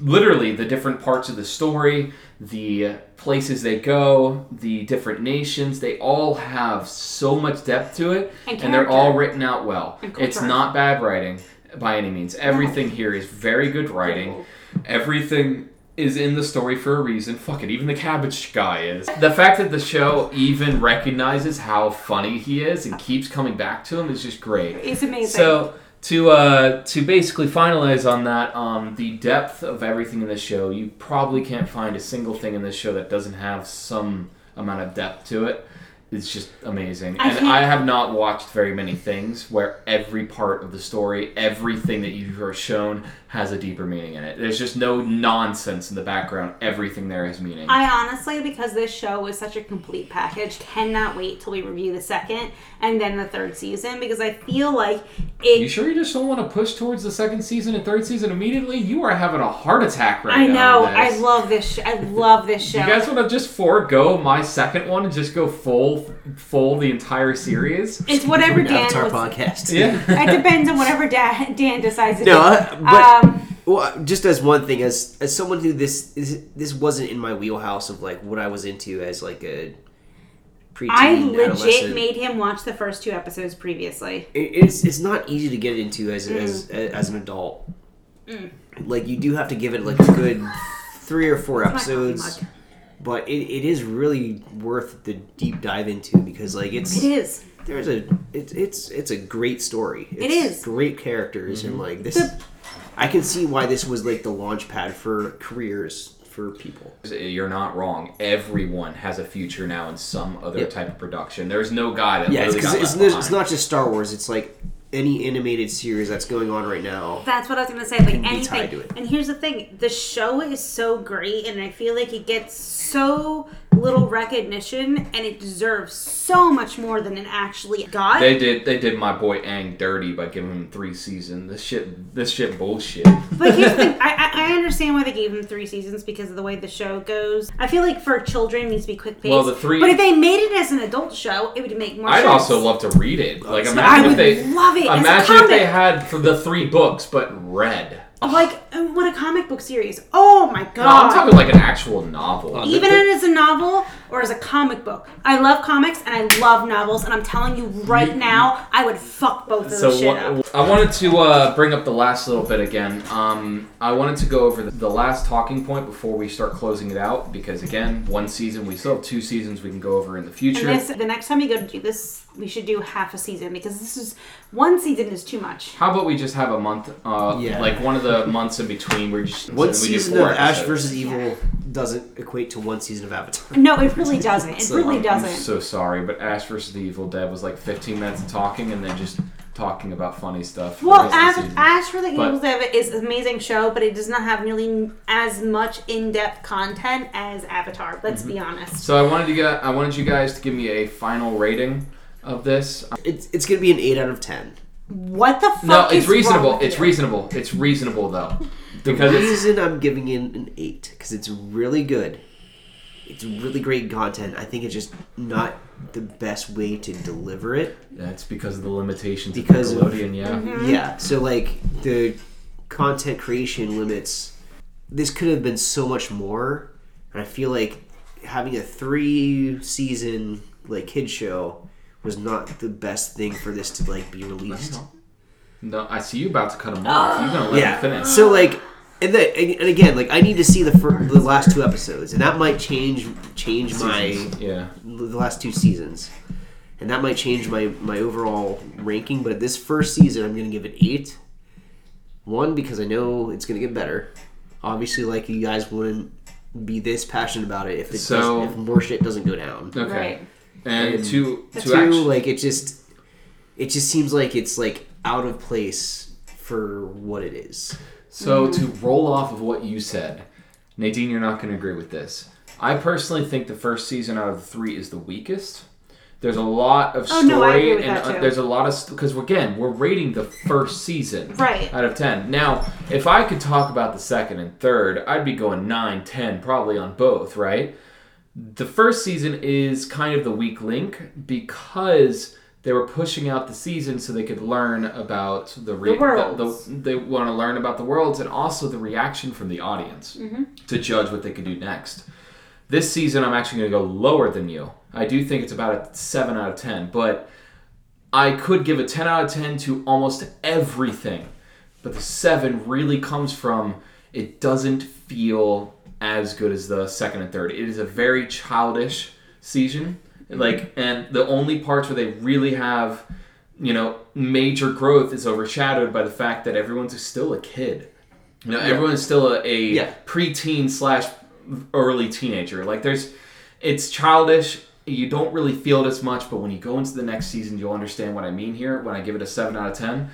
literally the different parts of the story, the places they go, the different nations, they all have so much depth to it, And and, they're all written out well. It's not bad writing by any means. Everything here is very good writing. Everything is in the story for a reason. Fuck it, even the cabbage guy is. The fact that the show even recognizes how funny he is and keeps coming back to him is just great. It's amazing. So to uh, to basically finalize on that, um, the depth of everything in this show, you probably can't find a single thing in this show that doesn't have some amount of depth to it. It's just amazing, I and can't- I have not watched very many things where every part of the story, everything that you are shown, has a deeper meaning in it. There's just no nonsense in the background. Everything there has meaning. I honestly, because this show is such a complete package, cannot wait till we review the second and then the third season because I feel like it. you sure you just don't want to push towards the second season and third season immediately? You are having a heart attack right I now. I know. with I love this. Sh- I love this show. You guys want to just forego my second one and just go full, full the entire series? it's whatever Dan. Avatar Was, podcast. Yeah. it depends on whatever Dan, Dan decides to No, do. uh, but um, well, just as one thing, as as someone who this is, this wasn't in my wheelhouse of like what I was into as like a preteen I legit made him watch the first two episodes previously. It's it's not easy to get into as Mm. as as an adult. Like you do have to give it like a good three or four It's my coffee episodes, but it, it is really worth the deep dive into because like it's It is. there's a it's it's it's a great story. It's is. great characters and like this. The- I can see why this was like the launch pad for careers for people. You're not wrong. Everyone has a future now in some other Yep. type of production. There's no guy that Yeah, it's, got it's, left it's, not just Star Wars. It's like any animated series that's going on right now. That's what I was gonna say. Like anything. tied to it. And here's the thing: the show is so great, and I feel like it gets so little recognition, and it deserves so much more than it actually got. They did. They did my boy Aang dirty by giving him three seasons. This shit. This shit bullshit. But here's the thing: I, I, I understand why they gave him three seasons because of the way the show goes. I feel like for children, it needs to be quick paced. Well, the three- But if they made it as an adult show, it would make more I'd sense. also love to read it. Like I imagine would if they love it Imagine if they had for the three books, but read. Like uh, what a comic book series. Oh my god! No, I'm talking like an actual novel. Even as a novel or as a comic book. I love comics and I love novels, and I'm telling you right now, I would fuck both of So those shit what, up. I wanted to uh, bring up the last little bit again. Um, I wanted to go over the, the last talking point before we start closing it out because again, one season we still have two seasons we can go over in the future. And this, the next time you go to do this, we should do half a season because this is one season is too much. How about we just have a month, uh, Yeah. like one of the months in between where you just One we do season four of Ash episodes. versus Evil doesn't equate to one season of Avatar. No, it really doesn't. It So, really I'm doesn't. so sorry, but Ash versus the Evil Dead was like 15 minutes of talking and then just talking about funny stuff. well, rest Ash. Ash for the But- Evil Dead is an amazing show, but it does not have nearly as much in-depth content as Avatar. Let's be Mm-hmm. honest. So I wanted to get, I wanted you guys to give me a final rating of this. It's it's gonna be an eight out of ten. What the fuck? No, is it's reasonable. wrong with It's you? reasonable. It's reasonable though, The because it's reason I'm giving it an eight because it's really good. It's really great content. I think it's just not the best way to deliver it. that's because of the limitations Because of of- Nickelodeon. Yeah. Mm-hmm. Yeah. So like the content creation limits. This could have been so much more, and I feel like having a three season like kid show was not the best thing for this to like be released. No, I see you about to cut him off. You're gonna let yeah. him finish. So like, and then and again, like I need to see the fir- the last two episodes, and that might change change my yeah. the last two seasons, and that might change my my overall ranking. But this first season, I'm gonna give it eight. One because I know it's gonna get better. Obviously, like you guys wouldn't be this passionate about it if it So- doesn't, if more shit doesn't go down. Okay. Right. And, And to to actually, like it just it just seems like it's like out of place for what it is. So to roll off of what you said, Nadine, you're not going to agree with this. I personally think the first season out of the three is the weakest. There's a lot of story, Oh, story, no, I agree with and that, uh, too. there's a lot of because again, we're rating the first season Right. out of ten. Now, if I could talk about the second and third, I'd be going 9, 10, probably on both, right? The first season is kind of the weak link because they were pushing out the season so they could learn about the, re- The worlds. the- they want to learn about the worlds and also the reaction from the audience Mm-hmm. to judge what they could do next. This season, I'm actually going to go lower than you. I do think it's about a 7 out of 10, but I could give a 10 out of 10 to almost everything. But the 7 really comes from it doesn't feel as good as the second and third. It is a very childish season. Mhm. Like and the only parts where they really have, you know, major growth is overshadowed by the fact that everyone's still a kid. You know, everyone's still a, a Yeah. preteen slash early teenager. Like there's, it's childish. You don't really feel it as much, but when you go into the next season, you'll understand what I mean here. When I give it a seven out of ten,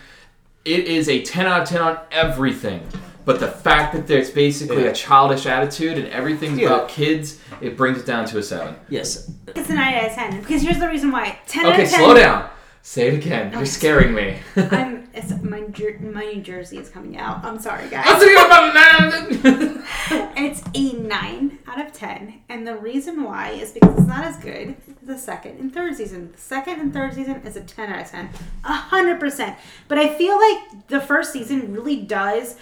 it is a ten out of ten on everything. But the fact that there's basically Yeah. a childish attitude and everything's Yeah. about kids, it brings it down to a seven. Yes. It's a 9 out of 10. Because here's the reason why. 10 out Okay, of 10. slow down. Say it again. You're scaring me. I'm, it's, my, jer- my New Jersey is coming out. I'm sorry, guys. I'm thinking about nine. It's a 9 out of 10. And the reason why is because it's not as good as the second and third season. The second and third season is a 10 out of 10. 100%. But I feel like the first season really does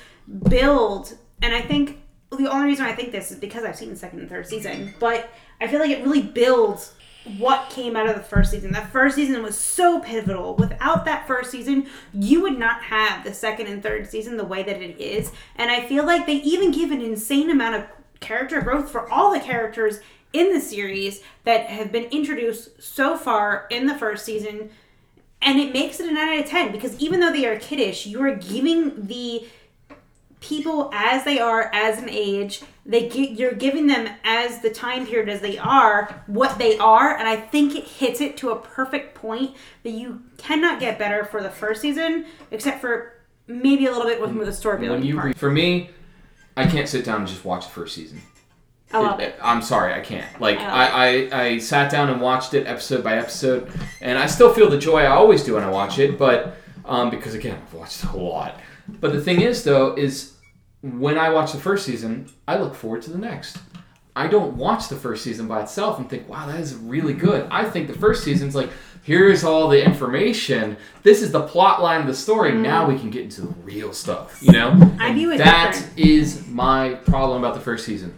build, and I think the only reason I think this is because I've seen the second and third season, but I feel like it really builds what came out of the first season. The first season was so pivotal. Without that first season, you would not have the second and third season the way that it is. And I feel like they even give an insane amount of character growth for all the characters in the series that have been introduced so far in the first season. And it makes it a 9 out of 10 because even though they are kiddish, you are giving the people as they are as an age they get you're giving them as the time period as they are what they are and i think it hits it to a perfect point that you cannot get better for the first season except for maybe a little bit with the story when you re- for me, I can't sit down and just watch the first season. i love it I'm sorry, I can't. Like I I, I, I sat down and watched it episode by episode, and I still feel the joy I always do when I watch it. But um, because again, I've watched a lot. But the thing is, though, is when I watch the first season, I look forward to the next. I don't watch the first season by itself and think, wow, that is really good. I think the first season's like, here's all the information. This is the plot line of the story. Now we can get into the real stuff, you know? Mm. I view it That different. is my problem about the first season.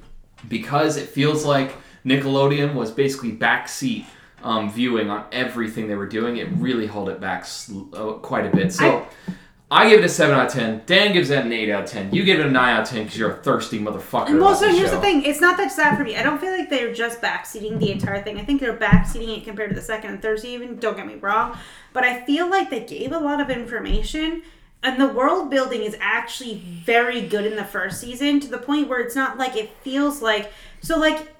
Because it feels like Nickelodeon was basically backseat um, viewing on everything they were doing, it really held it back sl- uh, quite a bit. So. I give it a 7 out of 10. Dan gives that an 8 out of 10. You give it a 9 out of 10 because you're a thirsty motherfucker. and also here's show. the thing it's not that sad for me i don't feel like they're just backseating the entire thing i think they're backseating it compared to the second and third season don't get me wrong but i feel like they gave a lot of information and the world building is actually very good in the first season to the point where it's not like it feels like so like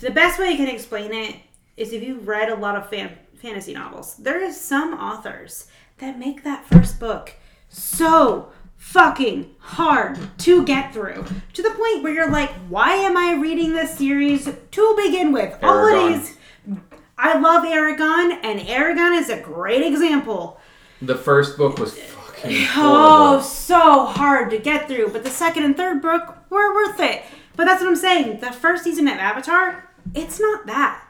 the best way I can explain it is if you've read a lot of fan, fantasy novels, there is some authors that make that first book so fucking hard to get through to the point where you're like, why am I reading this series to begin with? All it is, I love Eragon, and Eragon is a great example. The first book was fucking Oh, so hard to get through. But the second and third book were worth it. But that's what I'm saying. The first season of Avatar, it's not that.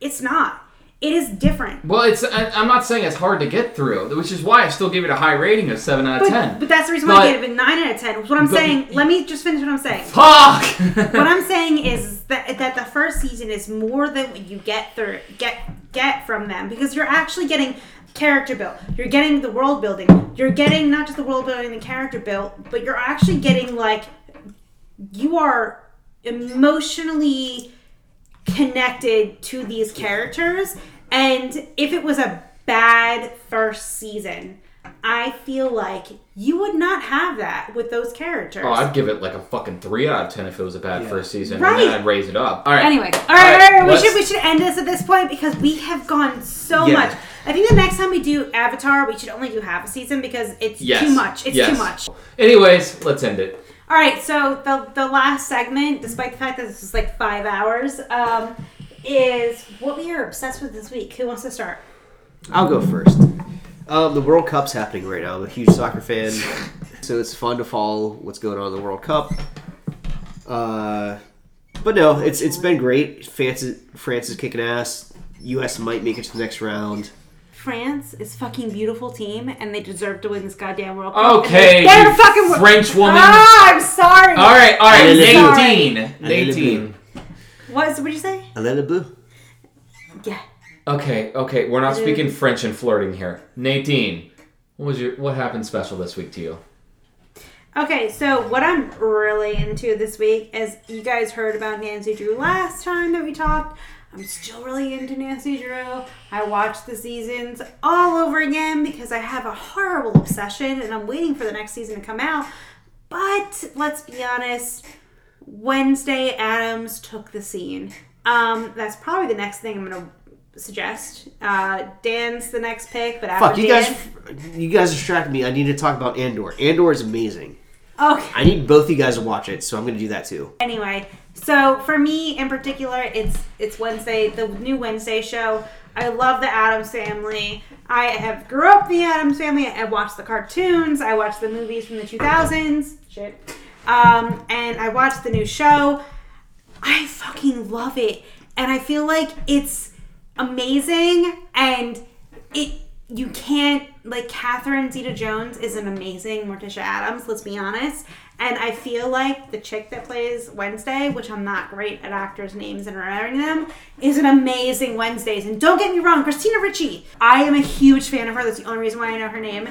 It's not. It is different. Well, it's I, I'm not saying it's hard to get through, which is why I still give it a high rating of 7 out of But, 10. but that's the reason why But- I gave it a 9 out of 10. What I'm But- saying, let me just finish what I'm saying. Fuck! what I'm saying is that that the first season is more than what you get through get get from them because you're actually getting character built. You're getting the world building. You're getting not just the world building, and the character built, but you're actually getting like you are emotionally connected to these characters. And if it was a bad first season, I feel like you would not have that with those characters. Oh, I'd give it like a fucking three out of ten if it was a bad Yeah. first season, Right. and then I'd raise it up. All right. Anyway, all right, All all right, right, all right, we let's- should we should end this at this point because we have gone so Yeah. much. I think the next time we do Avatar, we should only do half a season because it's Yes. too much. It's Yes. too much. Anyways, let's end it. All right, so the the last segment, despite the fact that this is like five hours, um, is what we are obsessed with this week. Who wants to start? I'll go first. Um, the World Cup's happening right now. I'm a huge soccer fan, so it's fun to follow what's going on in the World Cup. Uh, but no, it's it's been great. France France is kicking ass. U.S. might make it to the next round. France is fucking beautiful team, and they deserve to win this goddamn World Cup. Okay, and they're fucking French woman. Ah, I'm sorry. All right, all right, I'm. Nadine. Nadine. What? What did you say? Alain Bleu. Yeah. Okay, okay, we're not It speaking. French and flirting here. Nadine, what was your what happened special this week to you? Okay, so what I'm really into this week is you guys heard about Nancy Drew last time that we talked. I'm still really into Nancy Drew. I watch the seasons all over again because I have a horrible obsession and I'm waiting for the next season to come out. But let's be honest, Wednesday Addams took the scene. Um, that's probably the next thing I'm gonna suggest. Uh, Dan's the next pick, but after Fuck you Dan, guys! You guys distracted me. I need to talk about Andor. Andor is amazing. Okay. I need both of you guys to watch it, so I'm going to do that too. Anyway, so for me in particular, it's it's Wednesday, the new Wednesday show. I love the Addams Family. I have grew up the Addams Family. I watched the cartoons. I watched the movies from the 2000s. Shit. Um, and I watched the new show. I fucking love it, and I feel like it's amazing. And it you can't like Catherine Zeta-Jones is an amazing Morticia Addams. Let's be honest. And I feel like the chick that plays Wednesday, which I'm not great at actors' names and remembering them, is an amazing Wednesdays. And don't get me wrong, Christina Ricci. I am a huge fan of her. That's the only reason why I know her name.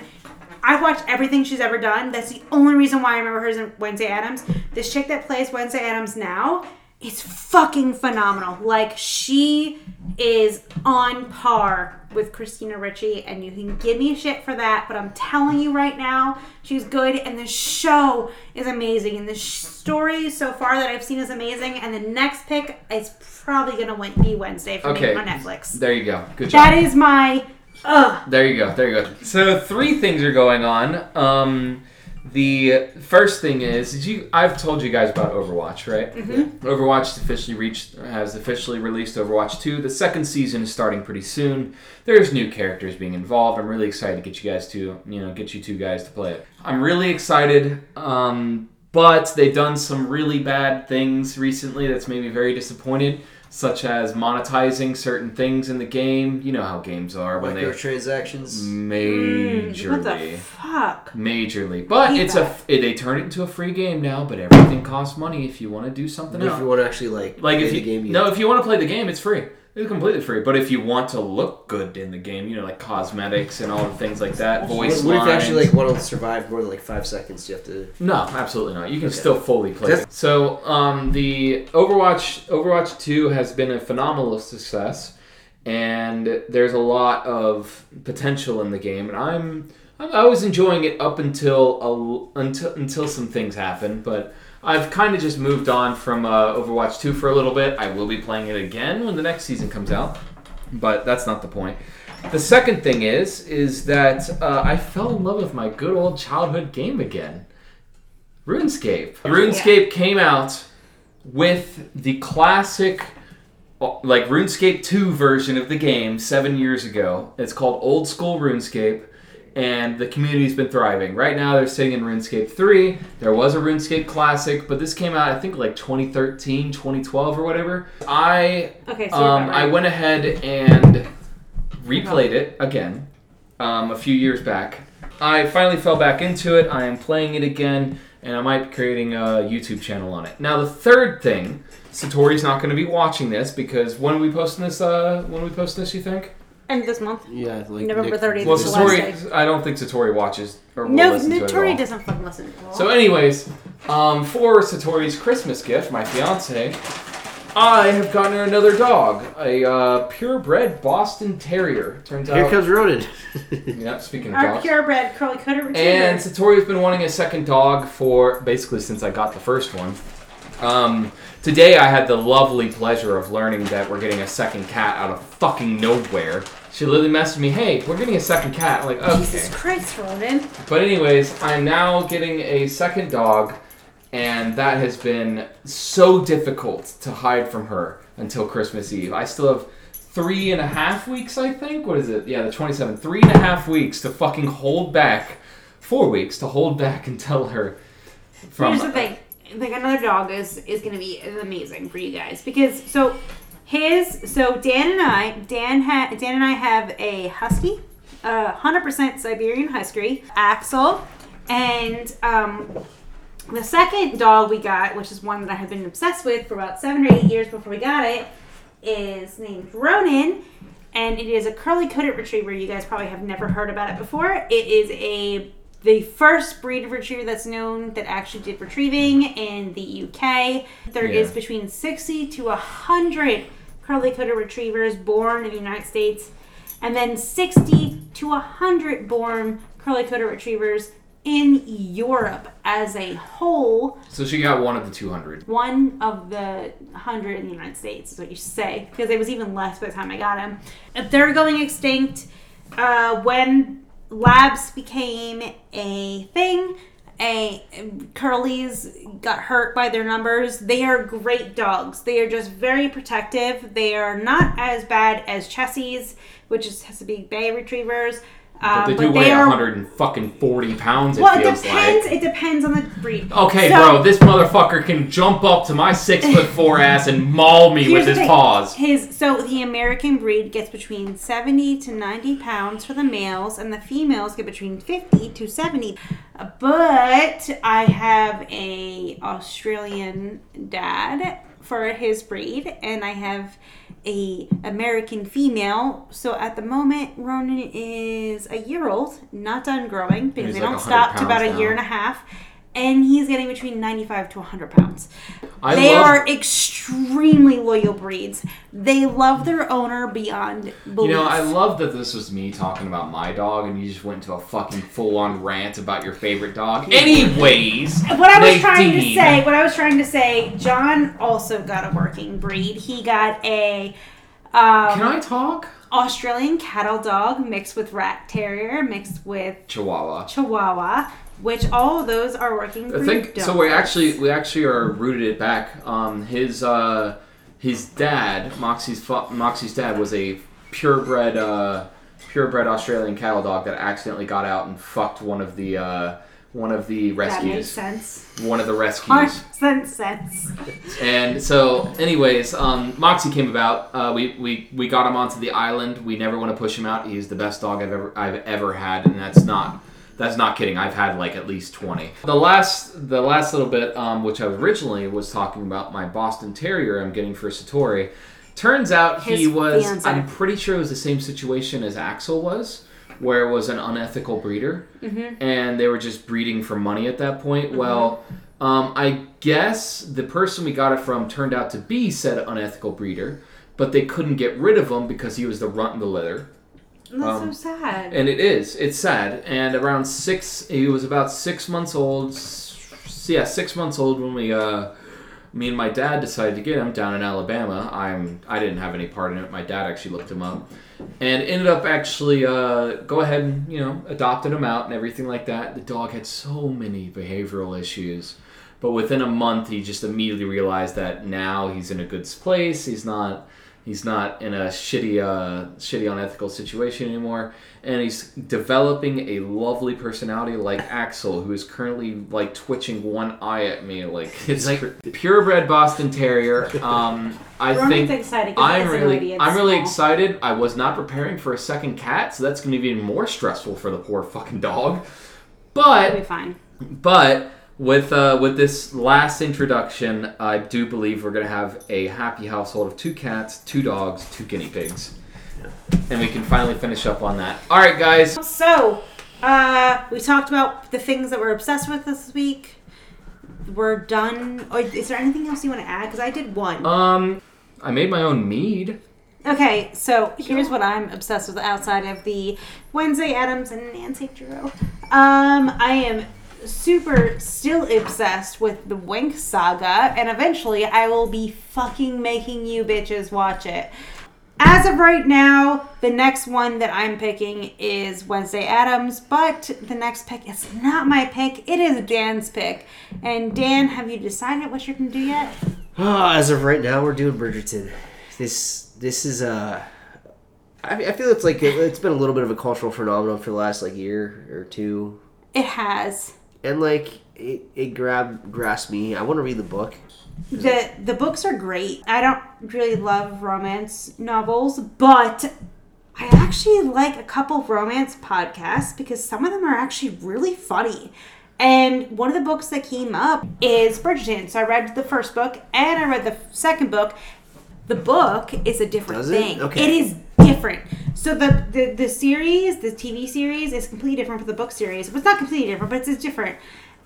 I've watched everything she's ever done. That's the only reason why I remember her as Wednesday Addams. This chick that plays Wednesday Addams now is fucking phenomenal. Like she is on par with Christina Ricci, and you can give me shit for that, but I'm telling you right now, she's good, and the show is amazing, and the story so far that I've seen is amazing, and the next pick is probably gonna win- be Wednesday for Okay. me on Netflix. There you go. Good job. That is my ugh. There you go. There you go. So three things are going on. Um, the first thing is, did you? I've told you guys about Overwatch, right? Mm-hmm. Overwatch officially reached has officially released Overwatch 2. The second season is starting pretty soon. There's new characters being involved. I'm really excited to get you guys to, you know, get you two guys to play it. I'm really excited. Um, but they've done some really bad things recently that's made me very disappointed, such as monetizing certain things in the game. You know how games are when they Microtransactions. Mm, majorly what the fuck? majorly but it's a that. it, they turn it into a free game now but everything costs money if you want to do something If else you want to actually like like play if you the game, you no if you want to play the game it's free it's completely free but if you want to look good in the game you know like cosmetics and all the things like that What, voice what if you lines actually like want to survive more than like five seconds? You have to. no, absolutely not. You can Okay. still fully play. That's- it. So, um, the Overwatch Overwatch Two has been a phenomenal success, and there's a lot of potential in the game. And I'm I I was enjoying it up until a, until until some things happened, but. I've kind of just moved on from uh, Overwatch 2 for a little bit. I will be playing it again when the next season comes out, but that's not the point. The second thing is, is that uh, I fell in love with my good old childhood game again. RuneScape. RuneScape came out with the classic, uh, like RuneScape 2 version of the game seven years ago. It's called Old School RuneScape, and the community's been thriving. Right now, they're sitting in RuneScape 3. There was a RuneScape Classic, but this came out, I think, like 2013, 2012, or whatever. I Okay, so um, I went ahead and replayed it again um, a few years back. I finally fell back into it. I am playing it again, and I might be creating a YouTube channel on it. Now, the third thing, Satori's not going to be watching this because when are we posting this? Uh, when are we posting this? You think? End this month. Yeah, like November Nick- 30th Well, is the last Satori. I don't think Satori watches or will No, listen to it at Tori all. doesn't fucking listen. So, anyways, um, for Satori's Christmas gift, my fiance, I have gotten her another dog, a uh, purebred Boston Terrier. Turns Here out. comes Ronan. yeah, speaking of Our dogs. purebred curly coated retriever. And Satori's been wanting a second dog for basically since I got the first one. Um, today I had the lovely pleasure of learning that we're getting a second cat out of fucking nowhere. She literally messaged me, "Hey, we're getting a second cat." I'm like, okay. Jesus Christ, Ronan. But anyways, I'm now getting a second dog, and that has been so difficult to hide from her until Christmas Eve. I still have three and a half weeks, I think. What is it? Yeah, the 27th. Three and a half weeks to fucking hold back. Four weeks to hold back and tell her. From Here's the thing. Like another dog is is gonna be amazing for you guys because so his so Dan and I Dan ha, Dan and I have a husky, uh, hundred percent Siberian husky, Axel, and um, the second dog we got, which is one that I have been obsessed with for about seven or eight years before we got it, is named Ronan. And it is a curly coated retriever. You guys probably have never heard about it before. It is a the first breed of retriever that's known that actually did retrieving in the UK. There is Yeah. between 60 to 100 curly coated retrievers born in the United States, and then 60 to 100 born curly coated retrievers in Europe as a whole. so she got one of the 200. One of the 100 in the United States is what you should say, because it was even less by the time I got him. If they're going extinct, uh, when labs became a thing, a curlies got hurt by their numbers. They are great dogs. They are just very protective. They are not as bad as Chessies, which is Chesapeake Bay retrievers. But Um, they do but weigh are 100 and fucking 40 pounds, it well. It feels depends. like. It depends on the breed. Okay, So- bro, this motherfucker can jump up to my six foot four ass and maul me with his thing. paws. His so the American breed gets between seventy to ninety pounds for the males, and the females get between fifty to seventy. Uh, But I have a Australian dad for his breed, and I have a American female. So at the moment, Ronan is a year old, not done growing because they like don't stop to about a pounds year and a half. And he's getting between 95 to 100 pounds. I they love- are extremely loyal breeds. They love their owner beyond belief. You know, I love that this was me talking about my dog, and you just went into a fucking full-on rant about your favorite dog. Anyways, what I was trying to say, what I was trying to say, John also got a working breed. He got a um, Can I talk? Australian cattle dog mixed with rat terrier mixed with Chihuahua. Chihuahua, which all of those are working. I think so. We actually we actually are rooted it back. Um, his uh, his dad, Moxie's fa- Moxie's dad, was a purebred uh, purebred Australian cattle dog that accidentally got out and fucked one of the uh, one of the rescues. that makes sense. One of the rescues. percent sense. And so, anyways, um, Moxie came about. Uh, we, we we got him onto the island. We never want to push him out. He's the best dog I've ever I've ever had, and that's not that's not kidding. I've had like at least twenty. The last the last little bit, um, which I originally was talking about, my Boston Terrier I'm getting for Satori. Turns out he was. I'm pretty sure it was the same situation as Axel was, where it was an unethical breeder, and they were just breeding for money at that point. Well. Um, I guess the person we got it from turned out to be said unethical breeder, but they couldn't get rid of him because he was the runt in the litter. That's Um, so sad. And it is. It's sad. And around six, he was about six months old. Yeah, six months old when we, uh, me and my dad decided to get him down in Alabama. I'm, I didn't have any part in it. My dad actually looked him up, and ended up actually, uh, go ahead and you know adopted him out and everything like that. The dog had so many behavioral issues, but within a month he just immediately realized that now he's in a good place. He's not he's not in a shitty uh, shitty unethical situation anymore. And he's developing a lovely personality like axel who is currently like twitching one eye at me like it's like purebred boston terrier. Um, i Ronan's think excited 'cause i'm really i'm really excited. I was not preparing for a second cat so that's going to be even more stressful for the poor fucking dog. But It'll be fine. but with uh, with this last introduction, I do believe we're gonna have a happy household of two cats, two dogs, two guinea pigs, and we can finally finish up on that. All right, guys. So, uh, we talked about the things that we're obsessed with this week. We're done. Or is there anything else you want to add? Because I did one. Um, I made my own mead. Okay, so here's what I'm obsessed with outside of the Wednesday Addams and Nancy Drew. Um, I am super still obsessed with the Winx saga, and eventually I will be fucking making you bitches watch it. As of right now, the next one that I'm picking is Wednesday Addams, but the next pick is not my pick. It is Dan's pick. And Dan, have you decided what you're gonna do yet? Ah, as of right now, we're doing Bridgerton. This this is uh, I, I feel it's like it, it's been a little bit of a cultural phenomenon for the last like year or two, It has. And like it it grabbed grasped me. I want to read the book. The the books are great. I don't really love romance novels, but I actually like a couple of romance podcasts because some of them are actually really funny. And one of the books that came up is Bridgerton. So I read the first book and I read the second book. The book is a different Does it? thing. Okay. It is different. So the, the the series, the TV series, is completely different from the book series. But it's not completely different, but it's different.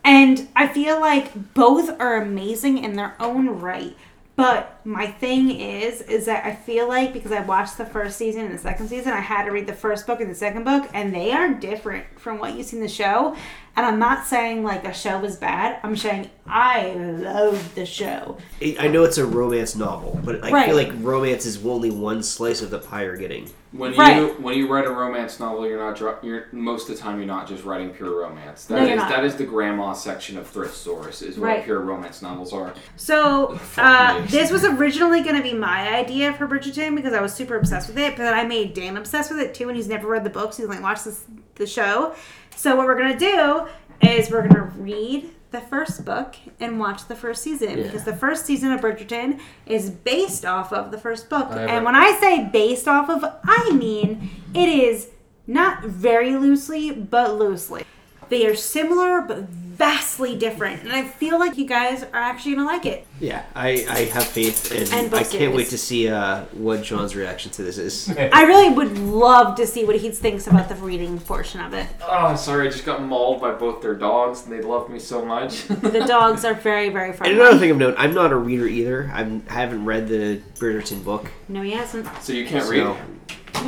And I feel like both are amazing in their own right. But my thing is, is that I feel like because I watched the first season and the second season, I had to read the first book and the second book, and they are different from what you see in the show. And I'm not saying like a show was bad. I'm saying I love the show. I I know it's a romance novel, but I Right. feel like romance is only one slice of the pie you're getting. When Right. you when you write a romance novel, you're not you're most of the time you're not just writing pure romance. That No, is you're not. that is the grandma section of thrift stores is what Right. pure romance novels are. So uh, this was originally going to be my idea for Bridgerton because I was super obsessed with it, but then I made Dan obsessed with it too, and he's never read the books. He's like, watched this, the show. So what we're gonna do is we're gonna read the first book and watch the first season Yeah. because the first season of Bridgerton is based off of the first book. I and when I say based off of, I mean it is not very loosely, but loosely. They are similar but vastly different, and I feel like you guys are actually gonna like it. Yeah, I, I have faith, and, And book I can't series. wait to see uh, what John's reaction to this is. I really would love to see what he thinks about the reading portion of it. Oh, sorry, I just got mauled by both their dogs, and they loved me so much. The dogs are very, very And friendly. another thing I've known, I'm not a reader either. I'm, I haven't read the Bridgerton book, No, he hasn't. so you can't so read. No,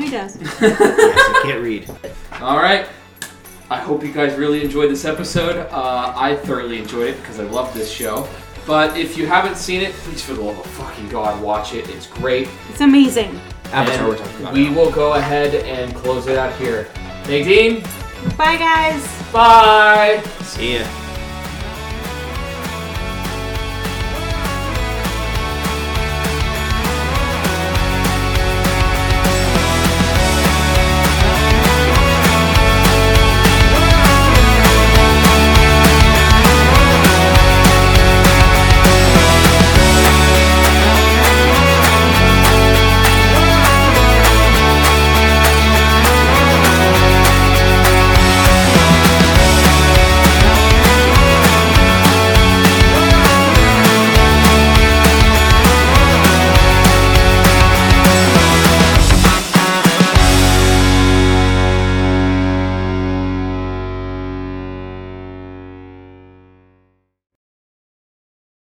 he does. yes, I can't read. All right. I hope you guys really enjoyed this episode. Uh, I thoroughly enjoyed it because I love this show. But if you haven't seen it, please, for the love of fucking God, watch it. It's great. It's amazing. Avatar And we're talking about. we now. will go ahead and close it out here. Nadine, Bye, guys. bye. See ya.